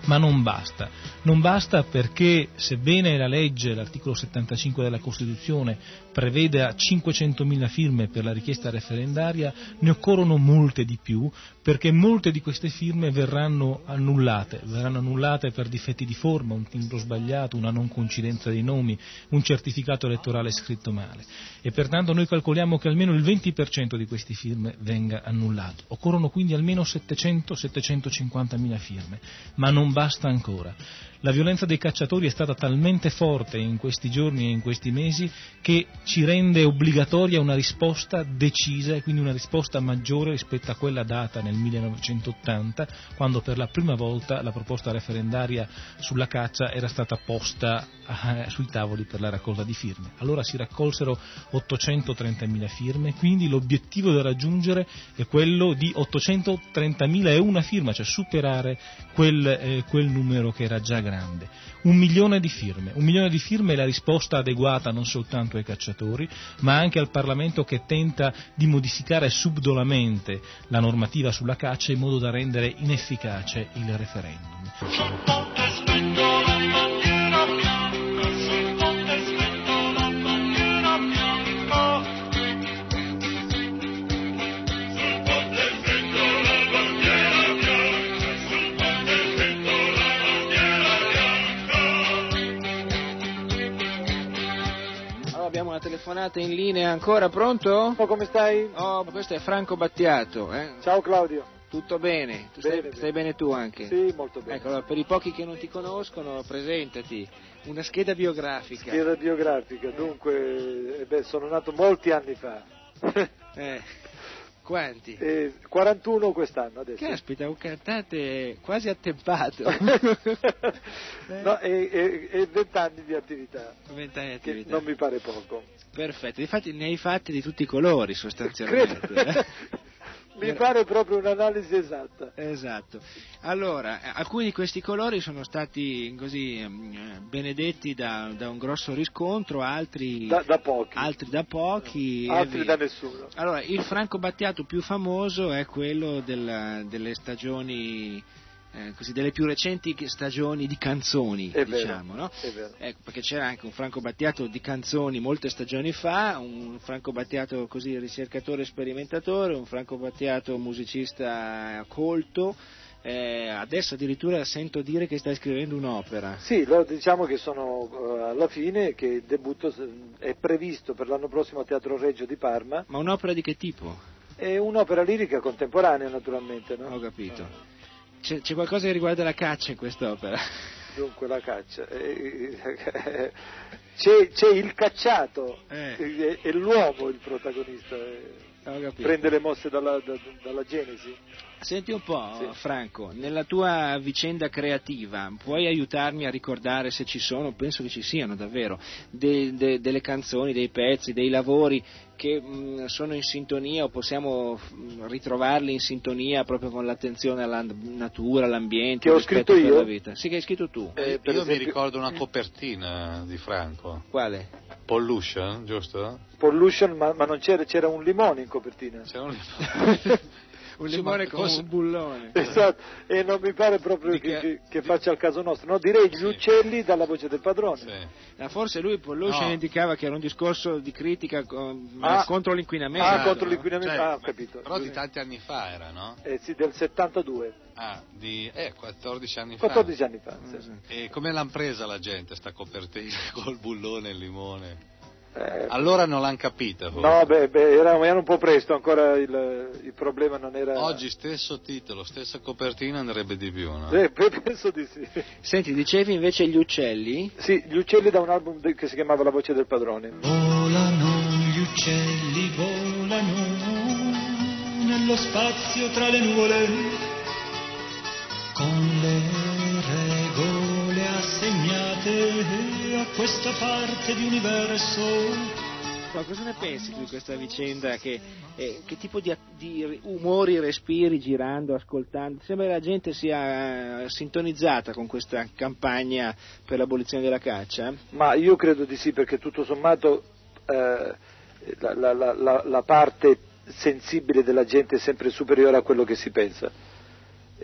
Ma non basta, non basta perché sebbene la legge, l'articolo 75 della Costituzione, preveda 500.000 firme per la richiesta referendaria, ne occorrono molte di più perché molte di queste firme verranno annullate, verranno annullate per difetti di forma, un timbro sbagliato, una non coincidenza dei nomi, un certificato elettorale scritto male. E pertanto noi calcoliamo che almeno il 20% di queste firme venga annullato. Occorrono quindi almeno 700-750 mila firme, ma non basta ancora. La violenza dei cacciatori è stata talmente forte in questi giorni e in questi mesi che ci rende obbligatoria una risposta decisa e quindi una risposta maggiore rispetto a quella data nel 1980, quando per la prima volta la proposta referendaria sulla caccia era stata posta eh, sui tavoli per la raccolta di firme. Allora si raccolsero 830.000 firme, quindi l'obiettivo da raggiungere è quello di 830.000 e una firma, cioè superare quel, eh, quel numero che era già grande. Un milione di firme. Un milione di firme è la risposta adeguata non soltanto ai cacciatori, ma anche al Parlamento che tenta di modificare subdolamente la normativa sulla caccia in modo da rendere inefficace il referendum. Telefonata in linea ancora, pronto? Oh, come stai? Oh, questo è Franco Battiato, eh? Ciao Claudio. Tutto bene? Tu Bene, stai, bene. stai bene tu anche? Sì, molto bene. Ecco, allora, per i pochi che non ti conoscono, presentati. Una scheda biografica. Scheda biografica, dunque, eh beh, sono nato molti anni fa. Eh, quanti? Eh, 41 quest'anno adesso. Caspita, un cantante quasi attempato. no, e, e, e 20 anni di attività, Vent'anni di che attività. non mi pare poco. Perfetto, infatti ne hai fatti di tutti i colori sostanzialmente. eh. mi pare proprio un'analisi esatta. Esatto. Allora, eh, alcuni di questi colori sono stati così mm, benedetti da, da un grosso riscontro, altri Da, da pochi, altri da pochi. altri da nessuno. Allora, il Franco Battiato più famoso è quello della- delle stagioni eh, così, delle più recenti stagioni di canzoni, È vero, diciamo, no? vero. Ecco, perché c'era anche un Franco Battiato di canzoni molte stagioni fa, un Franco Battiato così ricercatore sperimentatore, un Franco Battiato musicista colto. eh, adesso addirittura sento dire che stai scrivendo un'opera. Sì, diciamo che sono eh, alla fine, che il debutto è previsto per l'anno prossimo a Teatro Reggio di Parma. Ma un'opera di che tipo? È un'opera lirica contemporanea naturalmente, no? Ho capito. C'è, c'è qualcosa che riguarda la caccia in quest'opera? Dunque la caccia. eh, eh, C'è, c'è il cacciato e, e l'uomo il protagonista. eh. Prende le mosse dalla, da- dalla Genesi. Senti un po', Franco, nella tua vicenda creativa puoi aiutarmi a ricordare se ci sono, penso che ci siano davvero, de- de- delle canzoni, dei pezzi, dei lavori che mh, sono in sintonia o possiamo mh, ritrovarli in sintonia proprio con l'attenzione alla natura, all'ambiente, Che ho scritto io? vita. Sì, che hai scritto tu. Eh, per Io mi esempio- ricordo una copertina di Franco. Quale? Pollution, giusto? Pollution, ma, ma non c'era, c'era un limone in copertina. C'era un Un Sì, limone con forse- un bullone. Esatto, e non mi pare proprio che, che- che faccia al caso nostro. No, direi gli uccelli dalla voce del padrone. Ah, forse lui Pollution No. indicava che era un discorso di critica con- Ah. contro l'inquinamento. Ah, contro l'inquinamento, Cioè, ah, ho capito. Però di tanti anni fa era, no? Eh sì, del 72, Ah, di eh, 14 anni fa. 14 anni fa. sì. E come l'hanno presa la gente sta copertina col bullone e il limone? Eh, Allora non l'hanno capita. forse. No, beh, beh, era, era un po' presto, ancora il, il problema non era... Oggi stesso titolo, stessa copertina andrebbe di più, no? Eh, beh, penso di sì. Senti, dicevi invece gli uccelli? Sì, gli uccelli da un album che si chiamava La voce del padrone. Volano gli uccelli, volano nello spazio tra le nuvole, con le regole assegnate a questa parte di universo. Ma cosa ne pensi tu di questa vicenda? Che, eh, che tipo di, di umori respiri girando, ascoltando? Ti Sembra che la gente sia eh, sintonizzata con questa campagna per l'abolizione della caccia? Ma io credo di sì, perché tutto sommato eh, la- la- la- la parte sensibile della gente è sempre superiore a quello che si pensa.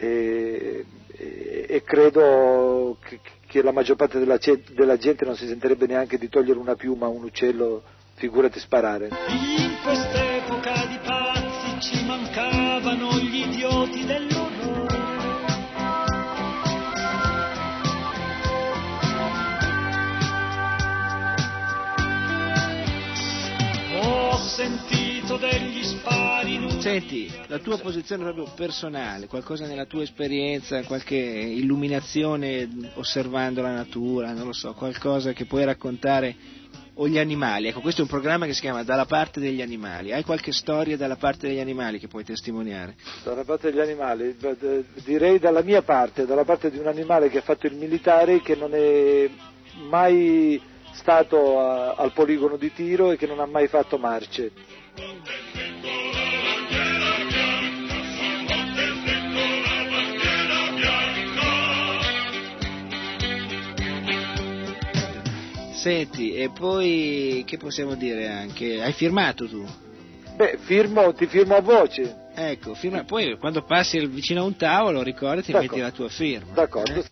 E, e- credo che, che la maggior parte della, della gente non si sentirebbe neanche di togliere una piuma a un uccello, figurati sparare. In quest'epoca di pazzi ci mancavano gli idioti dell'orrore. Ho sentito degli spari Senti, la tua posizione proprio personale, qualcosa nella tua esperienza, qualche illuminazione osservando la natura, non lo so, qualcosa che puoi raccontare o gli animali. Ecco, questo è un programma che si chiama Dalla parte degli animali. Hai qualche storia dalla parte degli animali che puoi testimoniare? Dalla parte degli animali, direi dalla mia parte, dalla parte di un animale che ha fatto il militare che non è mai stato a- al poligono di tiro e che non ha mai fatto marce. Senti, e poi che possiamo dire anche? Hai firmato tu? Beh, firmo, ti firmo a voce. Ecco, firma, poi quando passi vicino a un tavolo ricordati e metti la tua firma. D'accordo. eh?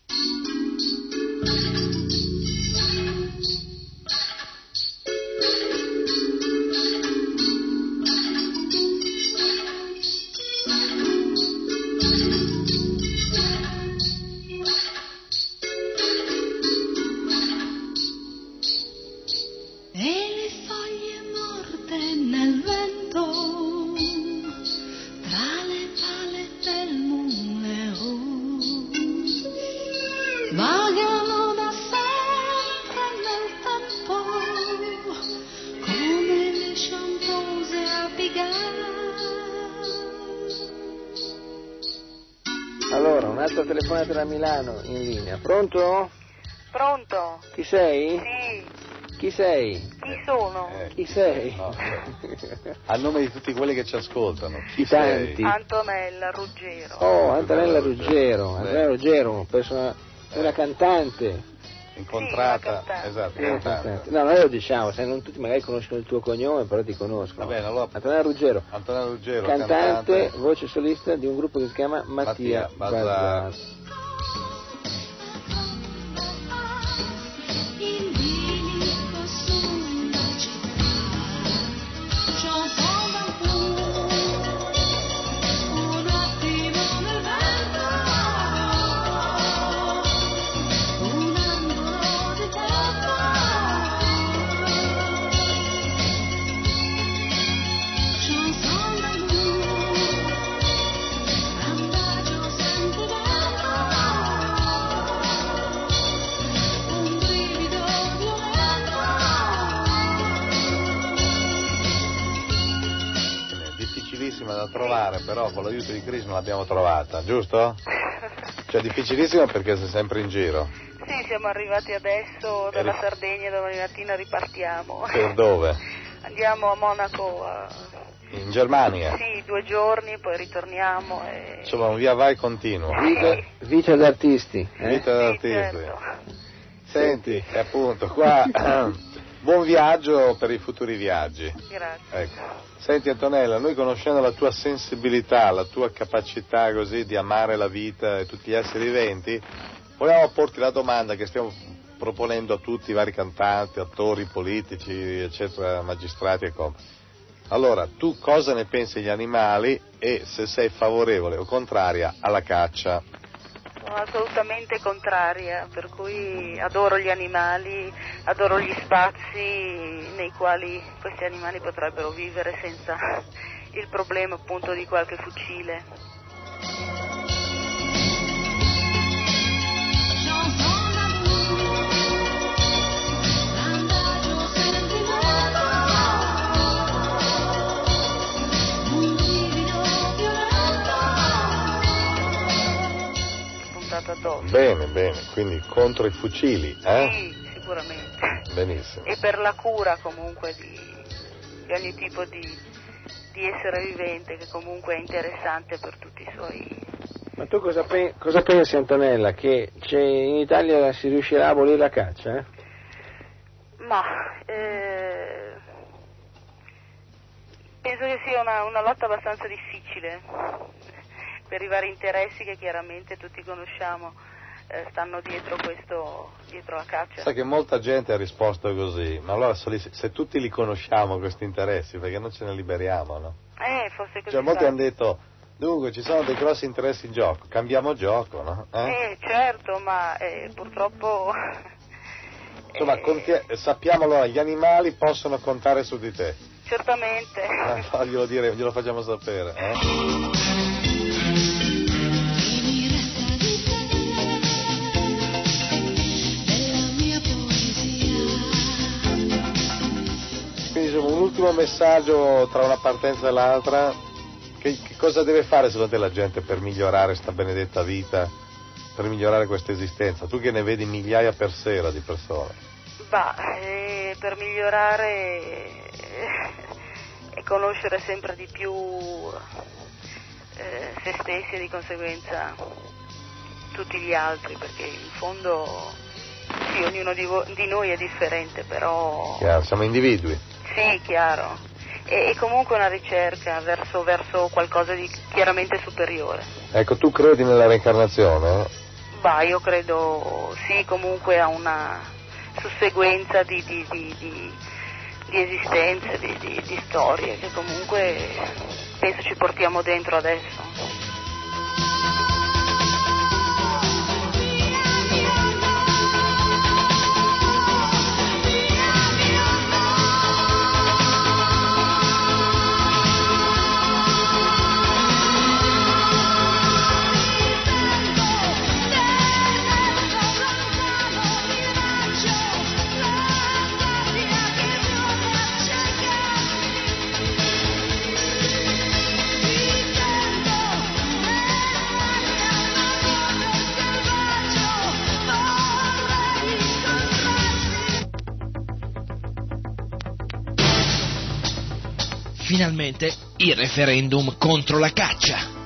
Telefonata da Milano in linea. Pronto? Pronto? Chi sei? Sì. Chi sei? Chi sono? Chi sei? A nome di tutti quelli che ci ascoltano. Chi tanti. Antonella Ruggero. Oh, Antonella Ruggero. Antonella Ruggero, persona- una cantante. Incontrata, esatto, Eh, cantante. cantante. No, noi lo diciamo, se non tutti magari conoscono il tuo cognome, però ti conoscono. Va bene, allora Antonella Ruggero, Antonello Ruggero, cantante, cantante. voce solista di un gruppo che si chiama Mattia, Mattia Bazar. Però con l'aiuto di Krishna l'abbiamo trovata, giusto? Cioè difficilissima perché sei sempre in giro. Sì, siamo arrivati adesso dalla Sardegna, domani mattina ripartiamo. Per dove? Andiamo a Monaco, a- In Germania. sì, due giorni, poi ritorniamo e... Insomma, un via vai continuo. Vita, vita d'artisti. eh? Vita d'artisti. Senti, e appunto, qua buon viaggio per i futuri viaggi. Grazie. Ecco. Senti Antonella, noi conoscendo la tua sensibilità, la tua capacità così di amare la vita e tutti gli esseri viventi, volevamo porti la domanda che stiamo proponendo a tutti i vari cantanti, attori, politici, eccetera, magistrati e come. Allora, tu cosa ne pensi degli animali e se sei favorevole o contraria alla caccia? Sono assolutamente contraria, per cui adoro gli animali, adoro gli spazi nei quali questi animali potrebbero vivere senza il problema appunto di qualche fucile. Addosso. Bene, bene, quindi contro i fucili, eh? Sì, sicuramente. Benissimo. E per la cura comunque di, di ogni tipo di, di essere vivente che comunque è interessante per tutti i suoi... Ma tu cosa, pe- cosa pensi Antonella? Che c'è- in Italia si riuscirà a abolire la caccia? eh? Ma eh, penso che sia una, una lotta abbastanza difficile per i vari interessi che chiaramente tutti conosciamo eh, stanno dietro questo, dietro la caccia. Sai che molta gente ha risposto così, ma allora se, li- se tutti li conosciamo questi interessi, perché non ce ne liberiamo, no? Eh, forse così. Cioè molti hanno detto, dunque ci sono dei grossi interessi in gioco, cambiamo gioco, no? Eh? Eh, certo, ma eh, purtroppo Insomma, conti- sappiamo allora, gli animali possono contare su di te. certamente. Eh, faglielo dire, glielo facciamo sapere. Eh? Ultimo messaggio tra una partenza e l'altra. Che, che cosa deve fare secondo te la gente per migliorare questa benedetta vita, per migliorare questa esistenza? Tu che ne vedi migliaia per sera di persone. Bah, eh, per migliorare eh, e conoscere sempre di più eh, se stessi e di conseguenza tutti gli altri, perché in fondo sì, ognuno di, vo- di noi è differente, però Chiaro, siamo individui. Sì, chiaro. E, e comunque una ricerca verso, verso qualcosa di chiaramente superiore. Ecco, tu credi nella reincarnazione? Bah, io credo sì, comunque a una susseguenza di, di- di- di- di esistenze, di, di- di storie che comunque penso ci portiamo dentro adesso. Finalmente il referendum contro la caccia.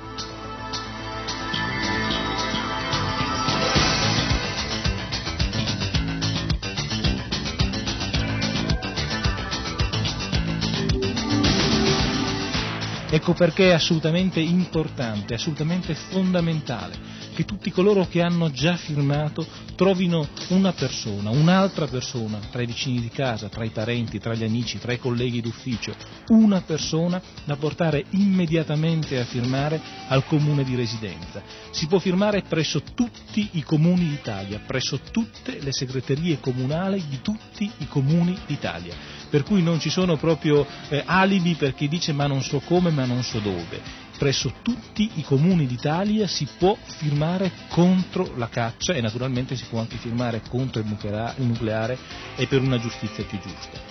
Ecco perché è assolutamente importante, assolutamente fondamentale che tutti coloro che hanno già firmato trovino una persona, un'altra persona, tra i vicini di casa, tra i parenti, tra gli amici, tra i colleghi d'ufficio, una persona da portare immediatamente a firmare al comune di residenza. Si può firmare presso tutti i comuni d'Italia, presso tutte le segreterie comunali di tutti i comuni d'Italia. Per cui non ci sono proprio eh, alibi per chi dice ma non so come, ma non so dove presso tutti i comuni d'Italia si può firmare contro la caccia e naturalmente si può anche firmare contro il nucleare e per una giustizia più giusta.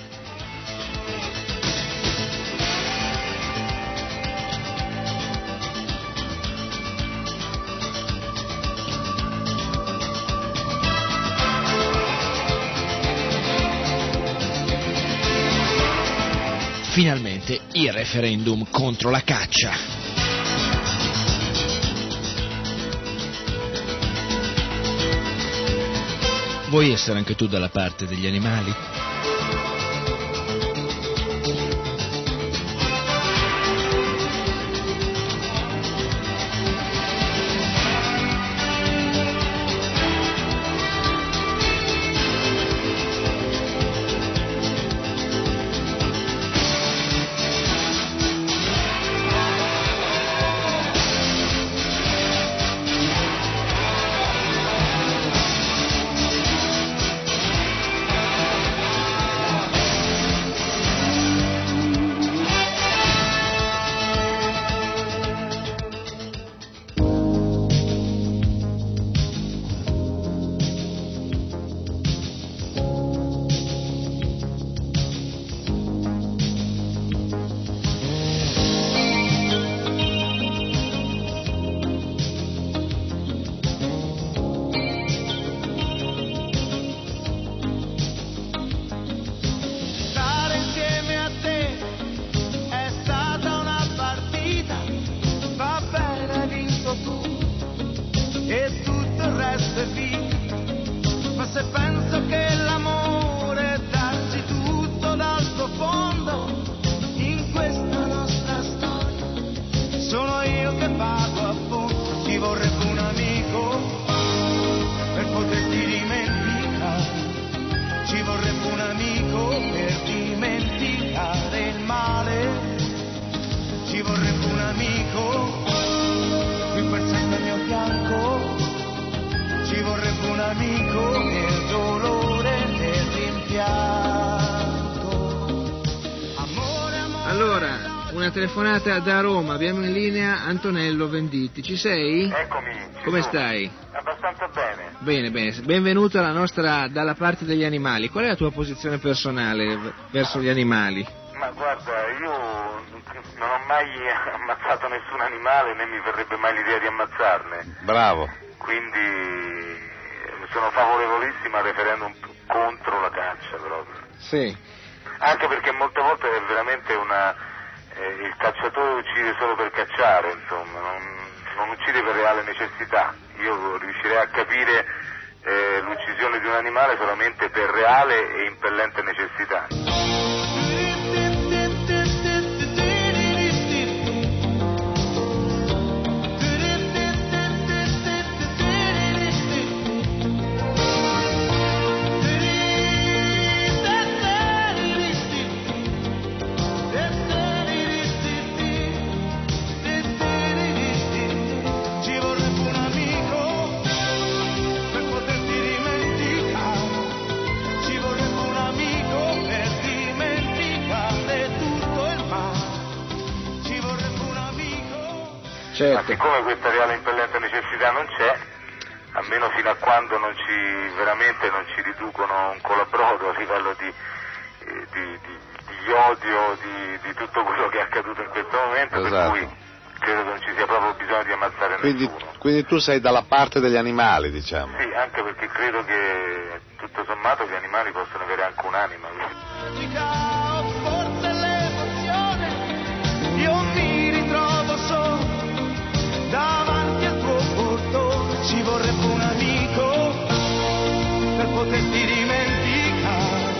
Finalmente il referendum contro la caccia. Vuoi essere anche tu dalla parte degli animali? Telefonata da Roma, abbiamo in linea Antonello Venditti. Ci sei? Eccomi. Come sono. stai? Abbastanza bene. Bene, bene. Benvenuto alla nostra dalla parte degli animali. Qual è la tua posizione personale verso gli animali? Ma guarda, io non ho mai ammazzato nessun animale né mi verrebbe mai l'idea di ammazzarne. Bravo. Quindi sono favorevolissimo al referendum contro la caccia proprio. Sì. Anche perché molte volte è veramente una eh, il cacciatore uccide solo per cacciare, insomma, non, non uccide per reale necessità. Io riuscirei a capire eh, l'uccisione di un animale solamente per reale e impellente necessità. Certo. Ma siccome questa reale impellente necessità non c'è, almeno fino a quando non ci, veramente non ci riducono un colabrodo a livello di, eh, di, di, di odio di, tutto quello che è accaduto in questo momento, esatto. per cui credo che non ci sia proprio bisogno di ammazzare quindi, nessuno. Quindi tu sei dalla parte degli animali, diciamo. Sì, anche perché credo che tutto sommato gli animali possono avere anche un'anima. Io mi ritrovo solo davanti al tuo portone ci vorrebbe un amico per poterti dimenticare,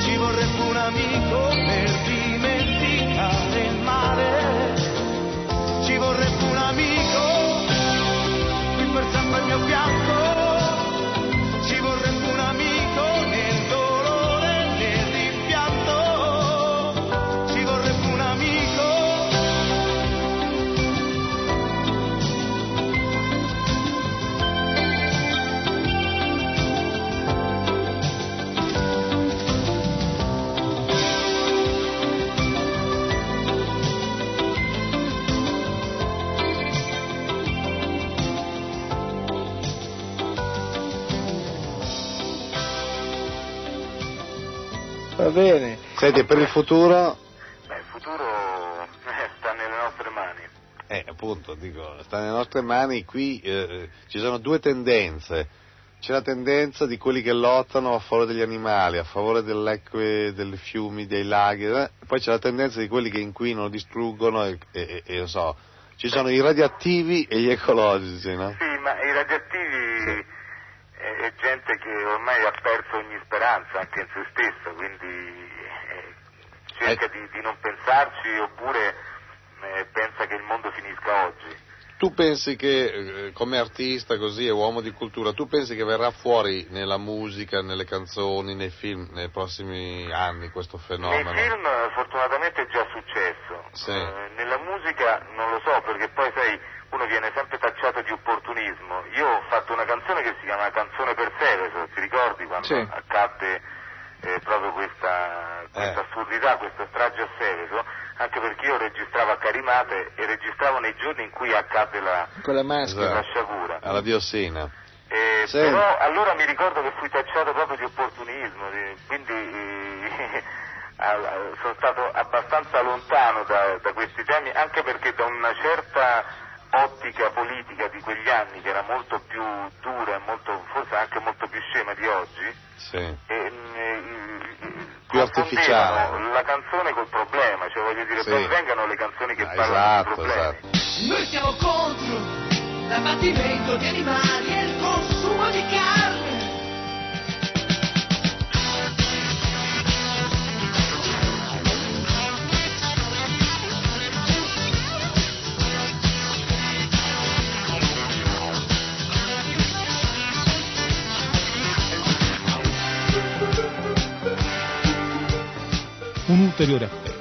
ci vorrebbe un amico per dimenticare il mare, ci vorrebbe un amico qui per sempre il mio pianto male bene. Senti, per il futuro? Beh, il futuro eh, sta nelle nostre mani. Eh, appunto, dico, sta nelle nostre mani, qui eh, ci sono due tendenze. C'è la tendenza di quelli che lottano a favore degli animali, a favore delle acque, dei fiumi, dei laghi, eh, poi c'è la tendenza di quelli che inquinano, distruggono e, e, e non so, ci sono i radioattivi e gli ecologici, no? Sì, ma i radioattivi è, è gente che ormai ha perso ogni speranza anche in se stesso, quindi eh, cerca di, di non pensarci oppure eh, pensa che il mondo finisca oggi. Tu pensi che, eh, come artista così e uomo di cultura, tu pensi che verrà fuori nella musica, nelle canzoni, nei film, nei prossimi anni questo fenomeno? Nei film eh, fortunatamente è già successo, Sì. Eh, nella musica non lo so perché poi sai uno viene sempre tacciato di opportunismo. Io ho fatto una canzone che si chiama Canzone per Seveso, ti ricordi quando Sì. accadde eh, proprio questa, questa assurdità, questa strage a Seveso, anche perché io registravo a Carimate e registravo nei giorni in cui accadde la, la maschera. la sciagura. Alla diossina. Eh, Sì. Però allora mi ricordo che fui tacciato proprio di opportunismo, di- quindi eh, sono stato abbastanza lontano da, da questi temi, anche perché da una certa ottica politica di quegli anni, che era molto più dura e molto, forse anche molto più scema di oggi, Sì. e, eh, Più artificiale. la canzone col problema, cioè voglio dire, Sì. poi vengano le canzoni che Ah, parlano esatto, di problemi. Noi siamo contro l'abbattimento di animali e il consumo di carne. Un ulteriore appello.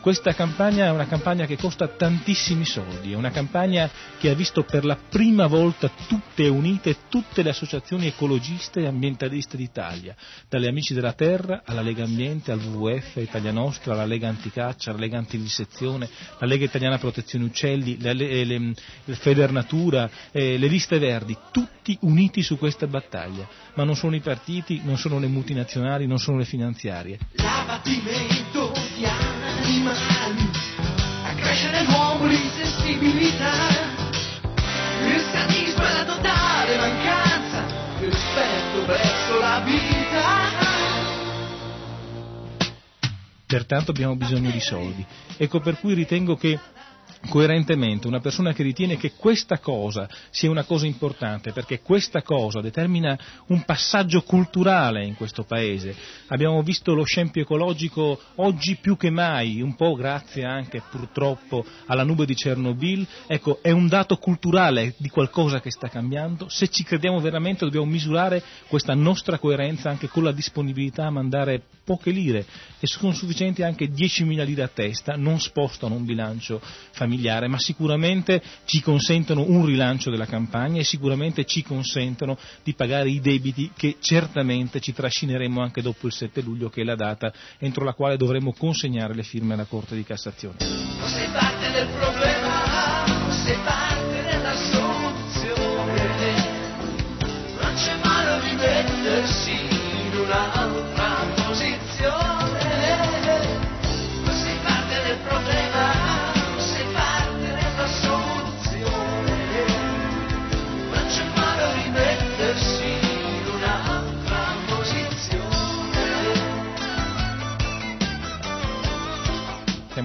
Questa campagna è una campagna che costa tantissimi soldi, è una campagna che ha visto per la prima volta tutte unite tutte le associazioni ecologiste e ambientaliste d'Italia, dalle Amici della Terra alla Lega Ambiente, al WWF, a Italia Nostra, alla Lega Anticaccia, alla Lega Antivivisezione, la Lega Italiana Protezione Uccelli, la, le, le, il Feder Natura, eh, le liste verdi, tutti uniti su questa battaglia, ma non sono i partiti, non sono le multinazionali, non sono le finanziarie. L'abbattimento di animali accresce nell'uomo l'insensibilità. Il sadismo è la totale mancanza di rispetto verso la vita. pertanto abbiamo bisogno di soldi. Ecco per cui ritengo che coerentemente una persona che ritiene che questa cosa sia una cosa importante perché questa cosa determina un passaggio culturale in questo paese. Abbiamo visto lo scempio ecologico oggi più che mai, un po' grazie anche purtroppo alla nube di Chernobyl, ecco è un dato culturale di qualcosa che sta cambiando. Se ci crediamo veramente dobbiamo misurare questa nostra coerenza anche con la disponibilità a mandare poche lire e sono sufficienti anche 10.000 lire a testa, non spostano un bilancio familiare, ma sicuramente ci consentono un rilancio della campagna e sicuramente ci consentono di pagare i debiti che certamente ci trascineremo anche dopo il 7 luglio, che è la data entro la quale dovremo consegnare le firme alla Corte di Cassazione. Non in un'altra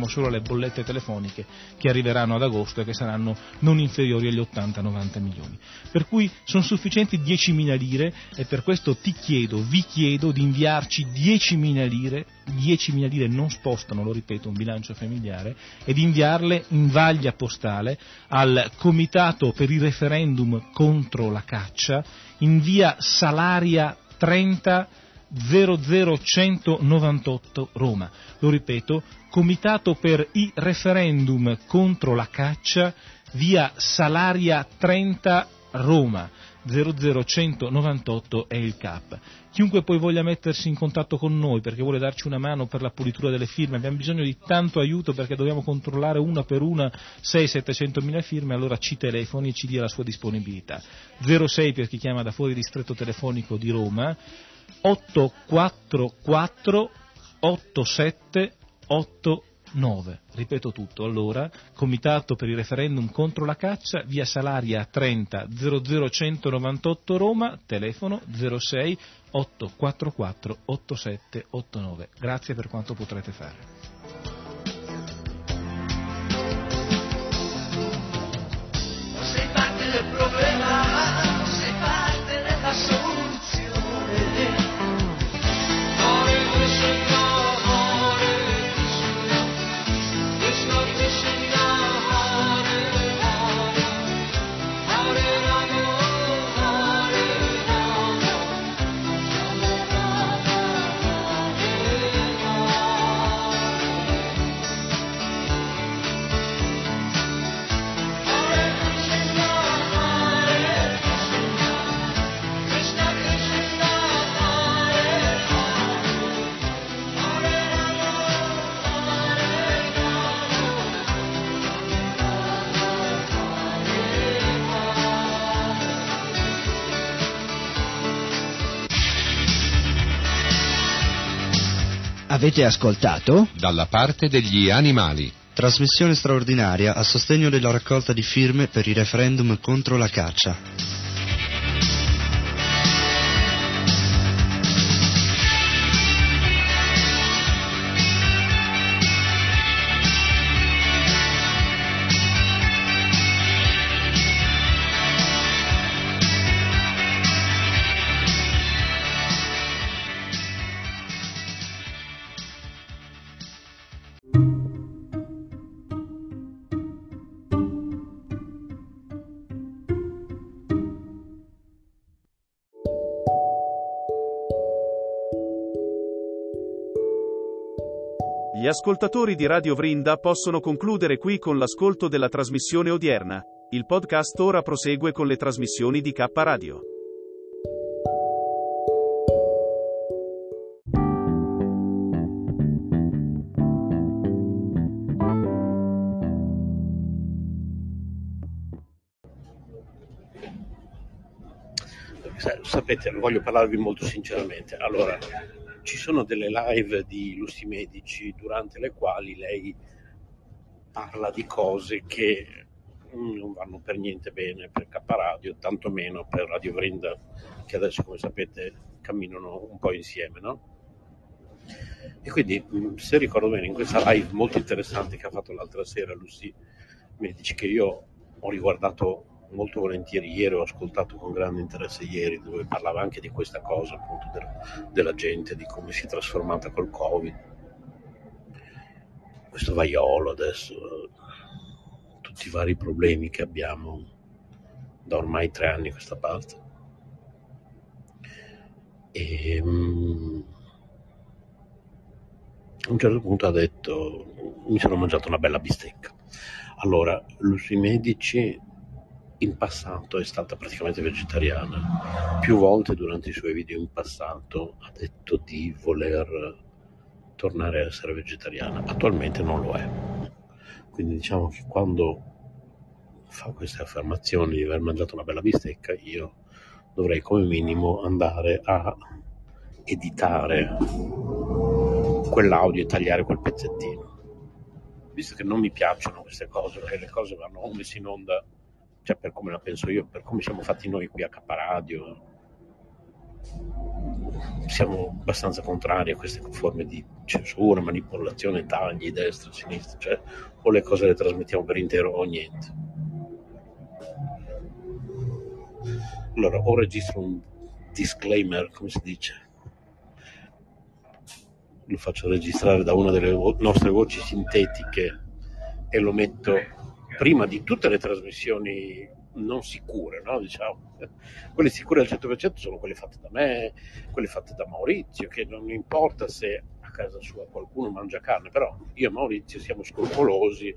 Siamo solo alle bollette telefoniche che arriveranno ad agosto e che saranno non inferiori agli 80-90 milioni. Per cui sono sufficienti 10.000 lire e per questo ti chiedo, vi chiedo di inviarci 10.000 lire, 10.000 lire non spostano, lo ripeto, un bilancio familiare, e di inviarle in vaglia postale al Comitato per il referendum contro la caccia in via Salaria 30 00198 Roma. Lo ripeto, Comitato per i referendum contro la caccia, via Salaria 30 Roma. 00198 è il CAP. Chiunque poi voglia mettersi in contatto con noi perché vuole darci una mano per la pulitura delle firme, abbiamo bisogno di tanto aiuto perché dobbiamo controllare una per una 6-700 mila firme, allora ci telefoni e ci dia la sua disponibilità. 06 per chi chiama da fuori distretto telefonico di Roma, 844 8789. Ripeto tutto, allora, Comitato per il referendum contro la caccia, via Salaria 30 00198 Roma, telefono 06 844 8789. Grazie per quanto potrete fare. Avete ascoltato? Dalla parte degli animali. Trasmissione straordinaria a sostegno della raccolta di firme per il referendum contro la caccia. Ascoltatori di Radio Vrinda possono concludere qui con l'ascolto della trasmissione odierna. Il podcast ora prosegue con le trasmissioni di K Radio. Sa- Sapete, voglio parlarvi molto sinceramente. Allora, ci sono delle live di Lussi Medici durante le quali lei parla di cose che mm, non vanno per niente bene per K Radio, tantomeno per Radio Vrinda, che adesso, come sapete, camminano un po' insieme, no? E quindi, mm, se ricordo bene, in questa live molto interessante che ha fatto l'altra sera Lussi Medici, che io ho riguardato molto volentieri ieri, ho ascoltato con grande interesse ieri, dove parlava anche di questa cosa, appunto, del- della gente, di come si è trasformata col Covid. Questo vaiolo adesso, tutti i vari problemi che abbiamo da ormai tre anni a questa parte. E mm, a un certo punto ha detto, mi sono mangiato una bella bistecca. Allora, Lucy Medici in passato è stata praticamente vegetariana. Più volte durante i suoi video in passato ha detto di voler tornare a essere vegetariana. Attualmente non lo è. Quindi diciamo che quando fa queste affermazioni di aver mangiato una bella bistecca, io dovrei come minimo andare a editare quell'audio e tagliare quel pezzettino. Visto che non mi piacciono queste cose, perché le cose vanno messe in onda, cioè per come la penso io, per come siamo fatti noi qui a K Radio, siamo abbastanza contrari a queste forme di censura, manipolazione, tagli, destra, sinistra, cioè o le cose le trasmettiamo per intero o niente. Allora, o registro un disclaimer, come si dice? Lo faccio registrare da una delle vo- nostre voci sintetiche e lo metto prima di tutte le trasmissioni non sicure, no? diciamo. Quelle sicure al 100% sono quelle fatte da me, quelle fatte da Maurizio, che non importa se a casa sua qualcuno mangia carne, però io e Maurizio siamo scrupolosi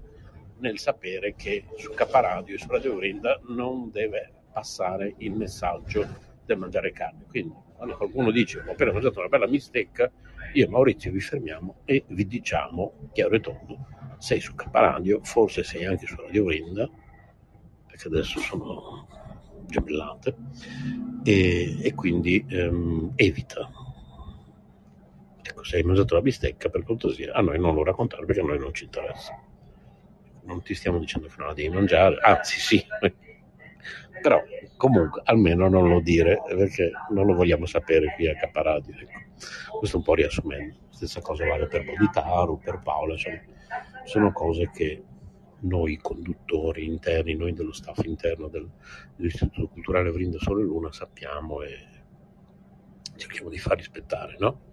nel sapere che su K Radio e su Radio Grinda non deve passare il messaggio del mangiare carne. Quindi quando qualcuno dice ho appena mangiato una bella bistecca, io e Maurizio vi fermiamo e vi diciamo chiaro e tondo, sei su K Radio, forse sei anche su Radio Grinda, perché adesso sono gemellate, e, e quindi ehm, evita. Ecco. se hai mangiato la bistecca, per cortesia, a noi non lo raccontare perché a noi non ci interessa. Non ti stiamo dicendo che non la devi mangiare, anzi sì, però comunque almeno non lo dire perché non lo vogliamo sapere qui a Caparadio. Ecco. Questo un po' riassumendo. Stessa cosa vale per Boditaru, per Paola, insomma, sono cose che noi conduttori interni, noi dello staff interno del, dell'Istituto Culturale Vrinda Sole Luna sappiamo e cerchiamo di far rispettare, no?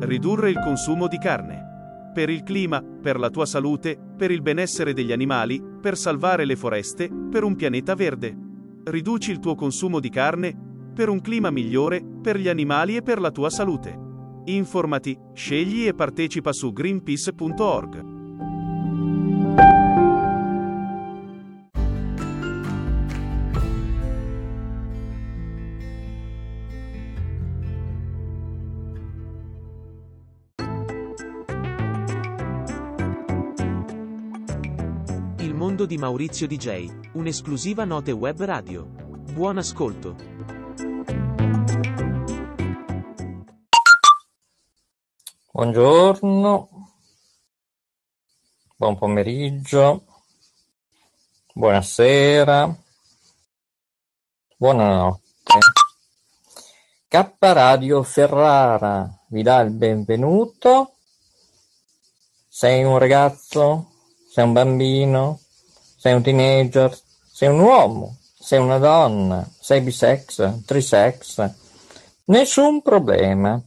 Ridurre il consumo di carne. Per il clima, per la tua salute, per il benessere degli animali, per salvare le foreste, per un pianeta verde. Riduci il tuo consumo di carne, per un clima migliore, per gli animali e per la tua salute. Informati, scegli e partecipa su greenpeace.org. di Maurizio DJ, un'esclusiva note web radio. Buon ascolto. Buongiorno, buon pomeriggio, buonasera, buonanotte. K Radio Ferrara vi dà il benvenuto. Sei un ragazzo? Sei un bambino? Sei un teenager? Sei un uomo? Sei una donna? Sei bisex? Trisex? Nessun problema.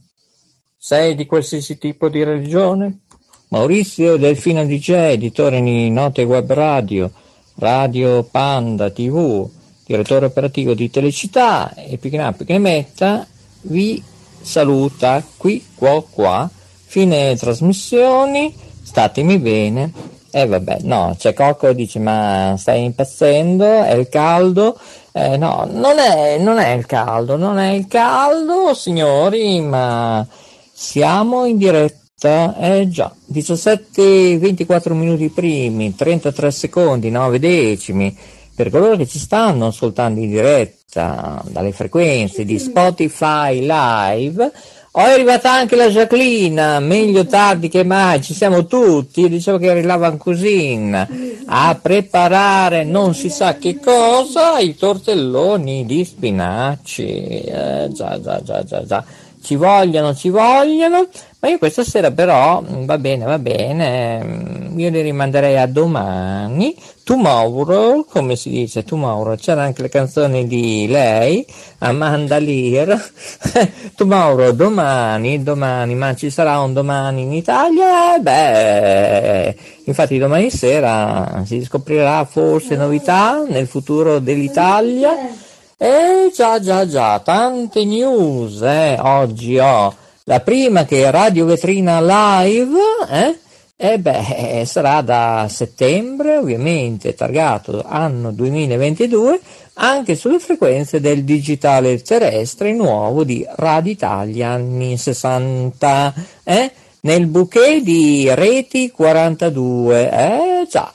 Sei di qualsiasi tipo di religione? Maurizio Delfino DJ, editore di Note Web Radio, Radio Panda TV, direttore operativo di Telecità e Pickinap che metta, vi saluta qui, qua, qua, fine trasmissioni, statemi bene. E eh, vabbè, no, c'è Cocco dice ma stai impazzendo, è il caldo. Eh, no, non è, non è il caldo, non è il caldo, signori, ma siamo in diretta, eh già, 17, 24 minuti primi, 33 secondi, 9 decimi, per coloro che ci stanno ascoltando in diretta dalle frequenze di Spotify Live, Oh, è arrivata anche la Jacqueline, meglio tardi che mai, ci siamo tutti, dicevo che arrivava così a preparare non si sa che cosa, i tortelloni di spinaci, eh, già, già, già, già, già, ci vogliono, ci vogliono, ma io questa sera però, va bene, va bene, io li rimanderei a domani, tomorrow, come si dice tomorrow, c'era anche la canzone di lei, Amanda Lear, tomorrow, domani, domani, ma ci sarà un domani in Italia? Beh, infatti domani sera si scoprirà forse novità nel futuro dell'Italia. Eh già già già, tante news, eh, oggi ho la prima che è Radio Vetrina Live, eh? E beh, sarà da settembre, ovviamente, targato anno 2022, anche sulle frequenze del digitale terrestre nuovo di Radio Italia anni 60, eh? nel bouquet di Reti 42, eh già,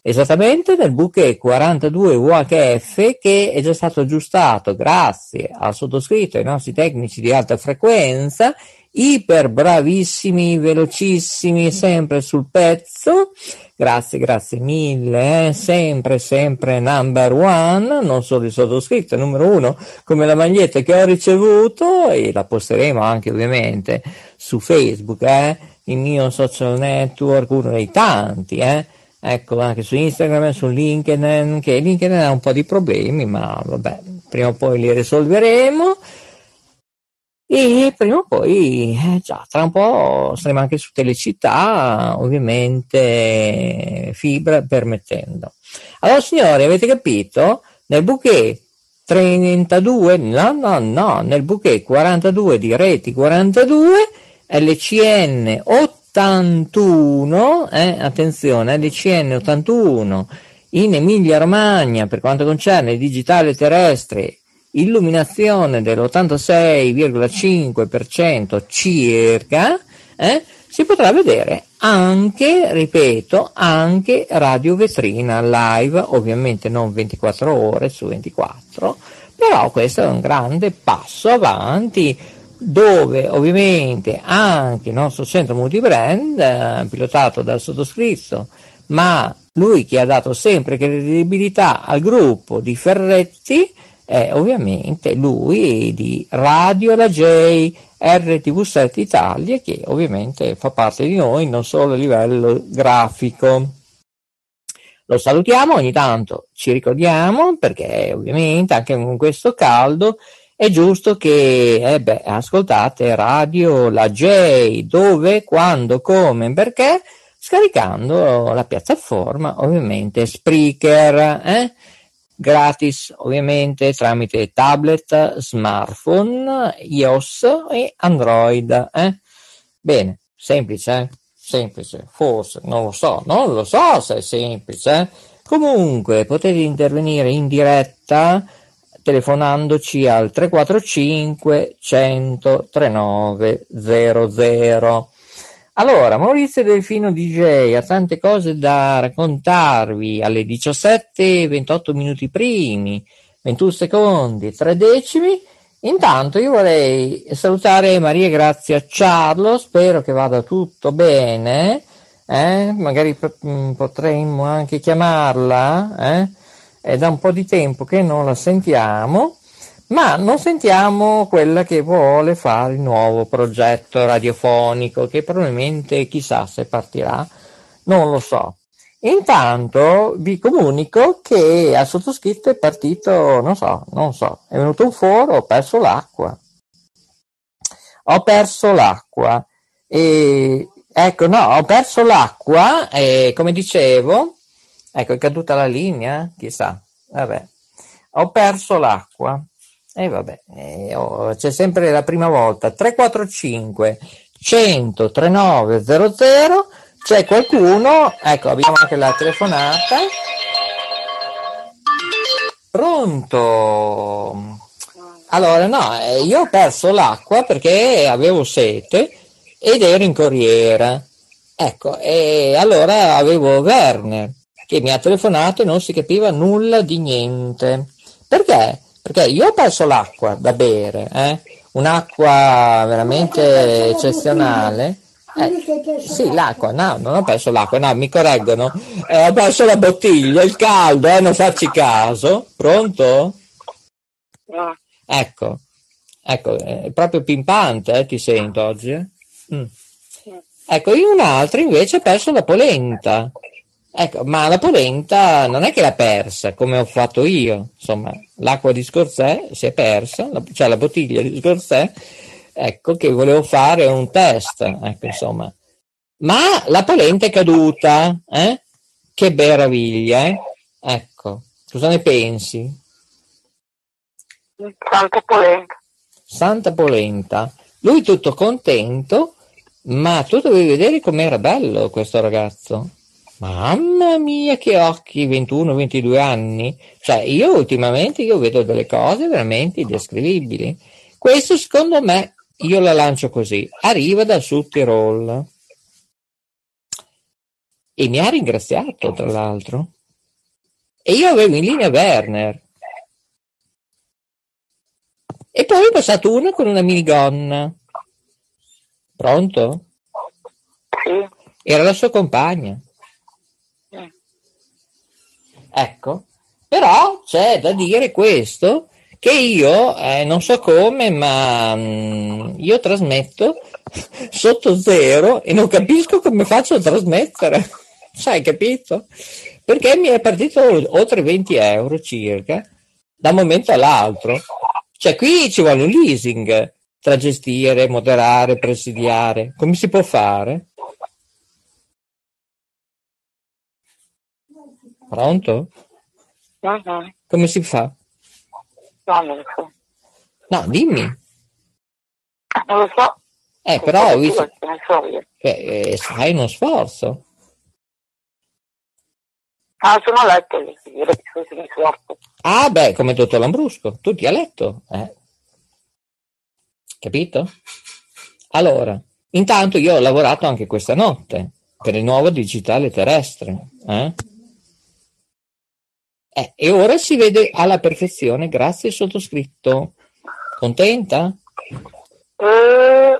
esattamente nel bouquet 42 UHF che è già stato aggiustato grazie al sottoscritto e ai nostri tecnici di alta frequenza iper bravissimi, velocissimi, sempre sul pezzo. Grazie, grazie mille, eh? sempre, sempre number one, non solo il sottoscritto, numero uno, come la maglietta che ho ricevuto e la posteremo anche ovviamente su Facebook, eh? il mio social network, uno dei tanti, eh? ecco anche su Instagram e su LinkedIn, che LinkedIn ha un po' di problemi, ma vabbè, prima o poi li risolveremo. E prima o poi, eh, già, tra un po' saremo anche su Telecittà, ovviamente fibra permettendo. Allora signori, avete capito? Nel bouquet 32, no, no, no, nel bouquet 42 di reti 42, LCN 81, eh, attenzione, LCN 81 in Emilia Romagna per quanto concerne il digitale terrestre illuminazione dell'86,5% circa, eh, si potrà vedere anche, ripeto, anche radio vetrina live, ovviamente non 24 ore su 24, però questo è un grande passo avanti dove ovviamente anche il nostro centro multibrand, eh, pilotato dal sottoscritto, ma lui che ha dato sempre credibilità al gruppo di Ferretti, è ovviamente lui di Radio La J, RTV7 Italia, che ovviamente fa parte di noi non solo a livello grafico. Lo salutiamo, ogni tanto ci ricordiamo perché ovviamente anche con questo caldo è giusto che eh beh, ascoltate Radio La J, dove, quando, come, perché, scaricando la piattaforma ovviamente Spreaker. Eh? Gratis ovviamente tramite tablet, smartphone, iOS e Android. Eh? Bene, semplice, eh? semplice, forse, non lo so, non lo so se è semplice. Eh? Comunque potete intervenire in diretta telefonandoci al 345 100 39 00. Allora, Maurizio Delfino DJ ha tante cose da raccontarvi alle 17, 28 minuti primi, 21 secondi, 3 decimi. Intanto io vorrei salutare Maria Grazia Ciarlo, spero che vada tutto bene, eh? magari p- mm, potremmo anche chiamarla, eh? è da un po' di tempo che non la sentiamo ma non sentiamo quella che vuole fare il nuovo progetto radiofonico, che probabilmente chissà se partirà, non lo so. Intanto vi comunico che al sottoscritto è partito, non so, non so, è venuto un foro, ho perso l'acqua. Ho perso l'acqua. E, ecco, no, ho perso l'acqua e come dicevo, ecco, è caduta la linea, chissà, vabbè. Ho perso l'acqua e eh, vabbè, eh, oh, c'è sempre la prima volta. 345 100 3900. C'è qualcuno? Ecco, abbiamo anche la telefonata. Pronto? Allora, no, eh, io ho perso l'acqua perché avevo sete ed ero in corriera. Ecco, e allora avevo Werner che mi ha telefonato e non si capiva nulla di niente. Perché? Perché io ho perso l'acqua da bere, eh? un'acqua veramente eccezionale. Eh, sì, l'acqua, no, non ho perso l'acqua, no, mi correggono. Eh, ho perso la bottiglia, il caldo, eh, non farci caso. Pronto? Ecco, ecco, è proprio pimpante, eh, ti sento oggi. eh. Mm. Ecco, in un'altra invece ho perso la polenta. Ecco, ma la polenta non è che l'ha persa come ho fatto io, insomma, l'acqua di Scorzè si è persa, la, cioè la bottiglia di Scorzè, ecco che volevo fare un test, ecco, insomma. Ma la polenta è caduta, eh? Che meraviglia, eh? Ecco, cosa ne pensi? Santa polenta. Santa polenta. Lui tutto contento, ma tu dovevi vedere com'era bello questo ragazzo. Mamma mia, che occhi, 21-22 anni. Cioè, io ultimamente io vedo delle cose veramente indescrivibili. Questo, secondo me, io la lancio così. Arriva dal Sud Tirol. E mi ha ringraziato, tra l'altro. E io avevo in linea Werner. E poi è passato uno con una minigonna. Pronto? Sì. Era la sua compagna. Ecco, però c'è da dire questo che io eh, non so come, ma mh, io trasmetto sotto zero e non capisco come faccio a trasmettere. Sai, capito? Perché mi è partito oltre 20 euro circa da un momento all'altro. Cioè, qui ci vuole un leasing tra gestire, moderare, presidiare. Come si può fare? Pronto? Mhm. Come si fa? No, non lo so. No, dimmi. Non lo so. Eh, però Io visto- Non so io. eh, fai uno sforzo. Ah, sono a letto, direi che sono di sorte. Ah, beh, come dottor Lambrusco, tu ti a letto, eh? Capito? Allora, intanto io ho lavorato anche questa notte per il nuovo digitale terrestre, eh? Eh, e ora si vede alla perfezione, grazie sottoscritto. Contenta? Eh,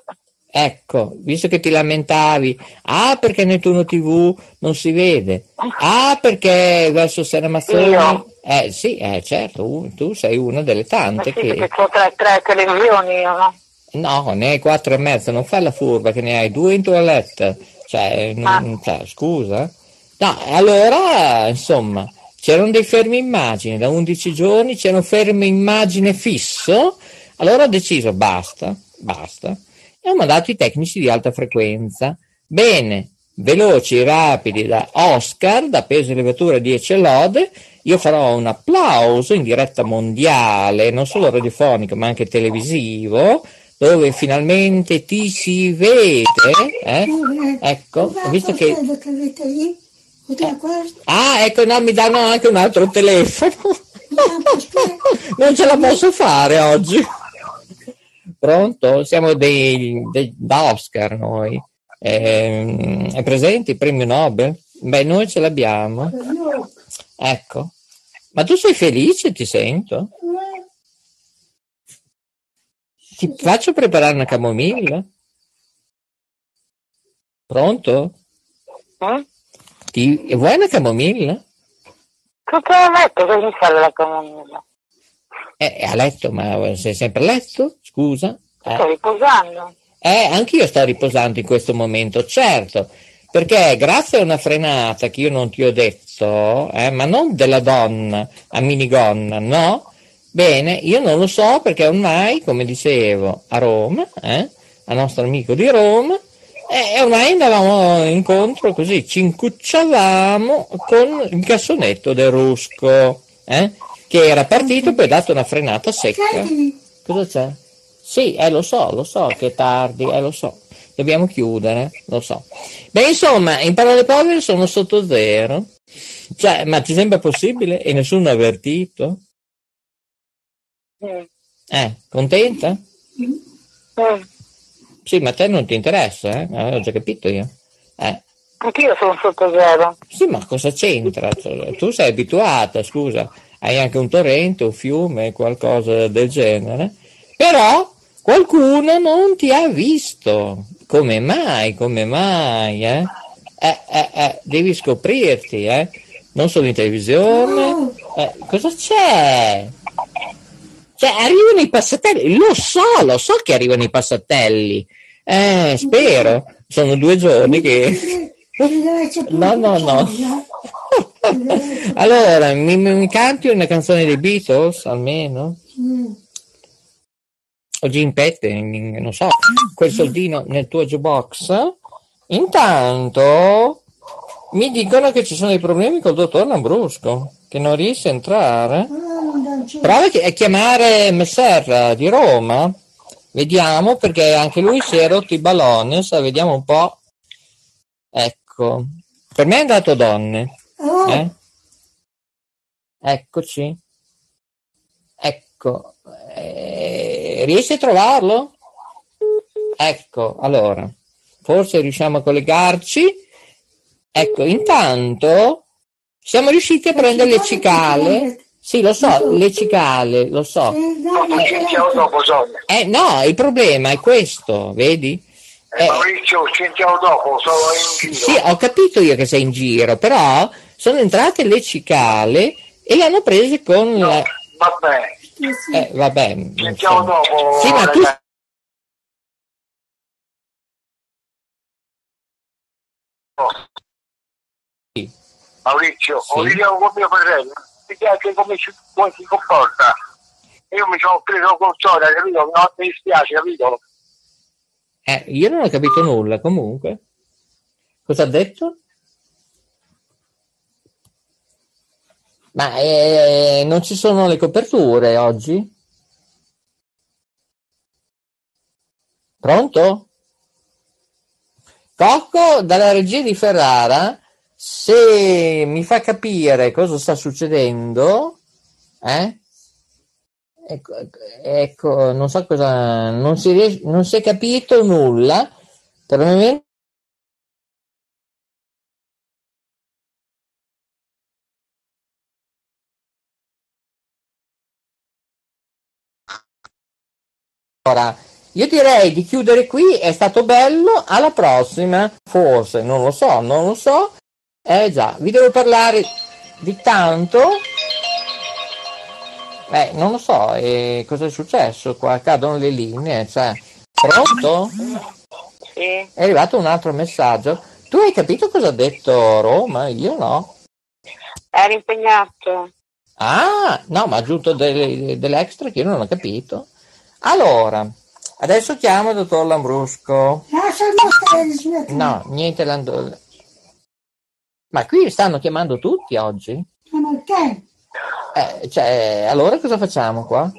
Ecco, visto che ti lamentavi, ah perché nel turno tv non si vede, ah perché verso Seramazzoni, Io? eh sì, eh, certo, tu sei una delle tante sì, perché che, ho tre, tre televisioni io, no? no, ne hai quattro e mezzo, non fai la furba che ne hai due in toilette, cioè, non- cioè, scusa, no, allora, insomma, c'erano dei fermi immagini, da 11 giorni c'era un fermo immagine fisso, allora ho deciso, basta, basta, e ho mandato i tecnici di alta frequenza. Bene, veloci, rapidi da Oscar, da peso e levatura 10 lode, io farò un applauso in diretta mondiale, non solo radiofonico ma anche televisivo, dove finalmente ti si vede. eh? Ecco, ho visto che... questo? Ah, ecco, no, mi danno anche un altro telefono. non ce la posso fare oggi. Pronto? Siamo dei, dei- da Oscar noi. Ehm, è presente il premio Nobel? Beh, noi ce l'abbiamo. Ecco. Ma tu sei felice, ti sento? Ti faccio preparare una camomilla? Pronto? Ti, vuoi una camomilla? Tutto a letto, che mi serve la camomilla? Eh, a letto, ma sei sempre a letto? Scusa? Eh. Sto riposando. Eh, anch'io sto riposando in questo momento, certo, perché grazie a una frenata che io non ti ho detto, eh, ma non della donna a minigonna, no? Bene, io non lo so perché ormai, come dicevo, a Roma, eh, al nostro amico di Roma, eh, ormai andavamo incontro così, ci incucciavamo con il cassonetto del Rusco, eh, che era partito poi ha dato una frenata secca. Cosa c'è? Sì, eh, lo so, lo so che è tardi, eh, lo so. Dobbiamo chiudere, lo so. Beh, insomma, in parole povere sono sotto zero. Cioè, ma ti sembra possibile? E nessuno ha avvertito? Mm. Eh, contenta? Mm. Sì, ma a te non ti interessa, eh? Ho già capito io. Eh. Anch'io sono sotto zero. Sì, ma cosa c'entra? Tu sei abituata, scusa, hai anche un torrente, un fiume, qualcosa del genere. Però qualcuno non ti ha visto. Come mai? Come mai? Eh? Eh, eh, eh, devi scoprirti, eh? Non solo in televisione. Eh, cosa c'è? Cioè, arrivano i passatelli, lo so, lo so che arrivano i passatelli. Eh, spero. Sono due giorni che... No, no, no. Allora, mi, mi canti una canzone dei Beatles, almeno? O Jim Petting, non so, quel soldino nel tuo jukebox? Intanto mi dicono che ci sono dei problemi col dottor Lambrusco, che non riesce a entrare. Prova chi- a chiamare Messer di Roma. Vediamo, perché anche lui si è rotto i balloni, sa, vediamo un po'. Ecco, per me è andato donne. Eh? Eccoci. Ecco, eh, riesci a trovarlo? Ecco, allora, forse riusciamo a collegarci. Ecco, intanto siamo riusciti a prendere le cicale. Sì, lo so, le cicale, lo so. Sentiamo dopo, Sonia. Eh no, il problema è questo, vedi? Eh, Maurizio, sentiamo dopo, sono in giro. Sì, ho capito io che sei in giro, però sono entrate le cicale e le hanno prese con la... Vabbè, Eh, vabbè. sentiamo insomma. dopo. Sì, ma tu... Maurizio, Sì. ho con mio fratello, mi piace come si, come si comporta. Io mi sono preso con Sonia, capito? No, mi dispiace, capito? Eh, io non ho capito nulla, comunque. Cosa ha detto? Ma eh, non ci sono le coperture oggi? Pronto? Cocco, dalla regia di Ferrara, se mi fa capire cosa sta succedendo, eh? Ecco, ecco, non so cosa, non si, riesce, non si è capito nulla, per il momento Allora, io direi di chiudere qui, è stato bello, alla prossima, forse, non lo so, non lo so. Eh già, vi devo parlare di tanto. Eh, non lo so, eh, cosa è successo qua? Cadono le linee, cioè. Pronto? Sì. È arrivato un altro messaggio. Tu hai capito cosa ha detto Roma? Io no. Ero impegnato. Ah, no, ma ha aggiunto delle, dell'extra che io non ho capito. Allora, adesso chiamo il dottor Lambrusco. No, niente Lando. Ma qui stanno chiamando tutti oggi? Eh, cioè, allora cosa facciamo qua?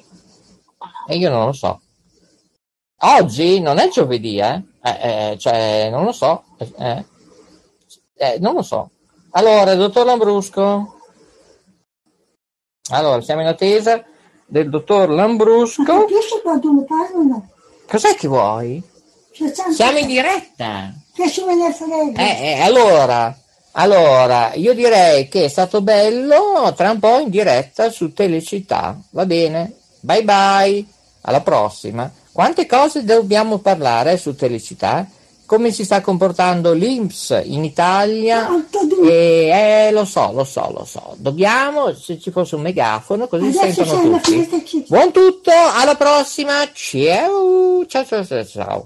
E io non lo so. Oggi non è giovedì, eh? eh, eh cioè, non lo so. Eh, eh, non lo so. Allora, dottor Lambrusco. Allora, siamo in attesa del dottor Lambrusco. Capisci quando mi parlano? Cos'è che vuoi? Cioè, Siamo in diretta. Che se me ne frega. Eh, eh, allora, allora, io direi che è stato bello tra un po' in diretta su Telecittà. Va bene? Bye bye. Alla prossima. Quante cose dobbiamo parlare su Telecittà? Come si sta comportando l'Inps in Italia? E, eh, lo so, lo so, lo so. Dobbiamo, se ci fosse un megafono, così Adesso sentono tutti. Buon tutto, alla prossima. Ciao, ciao, ciao, ciao. ciao.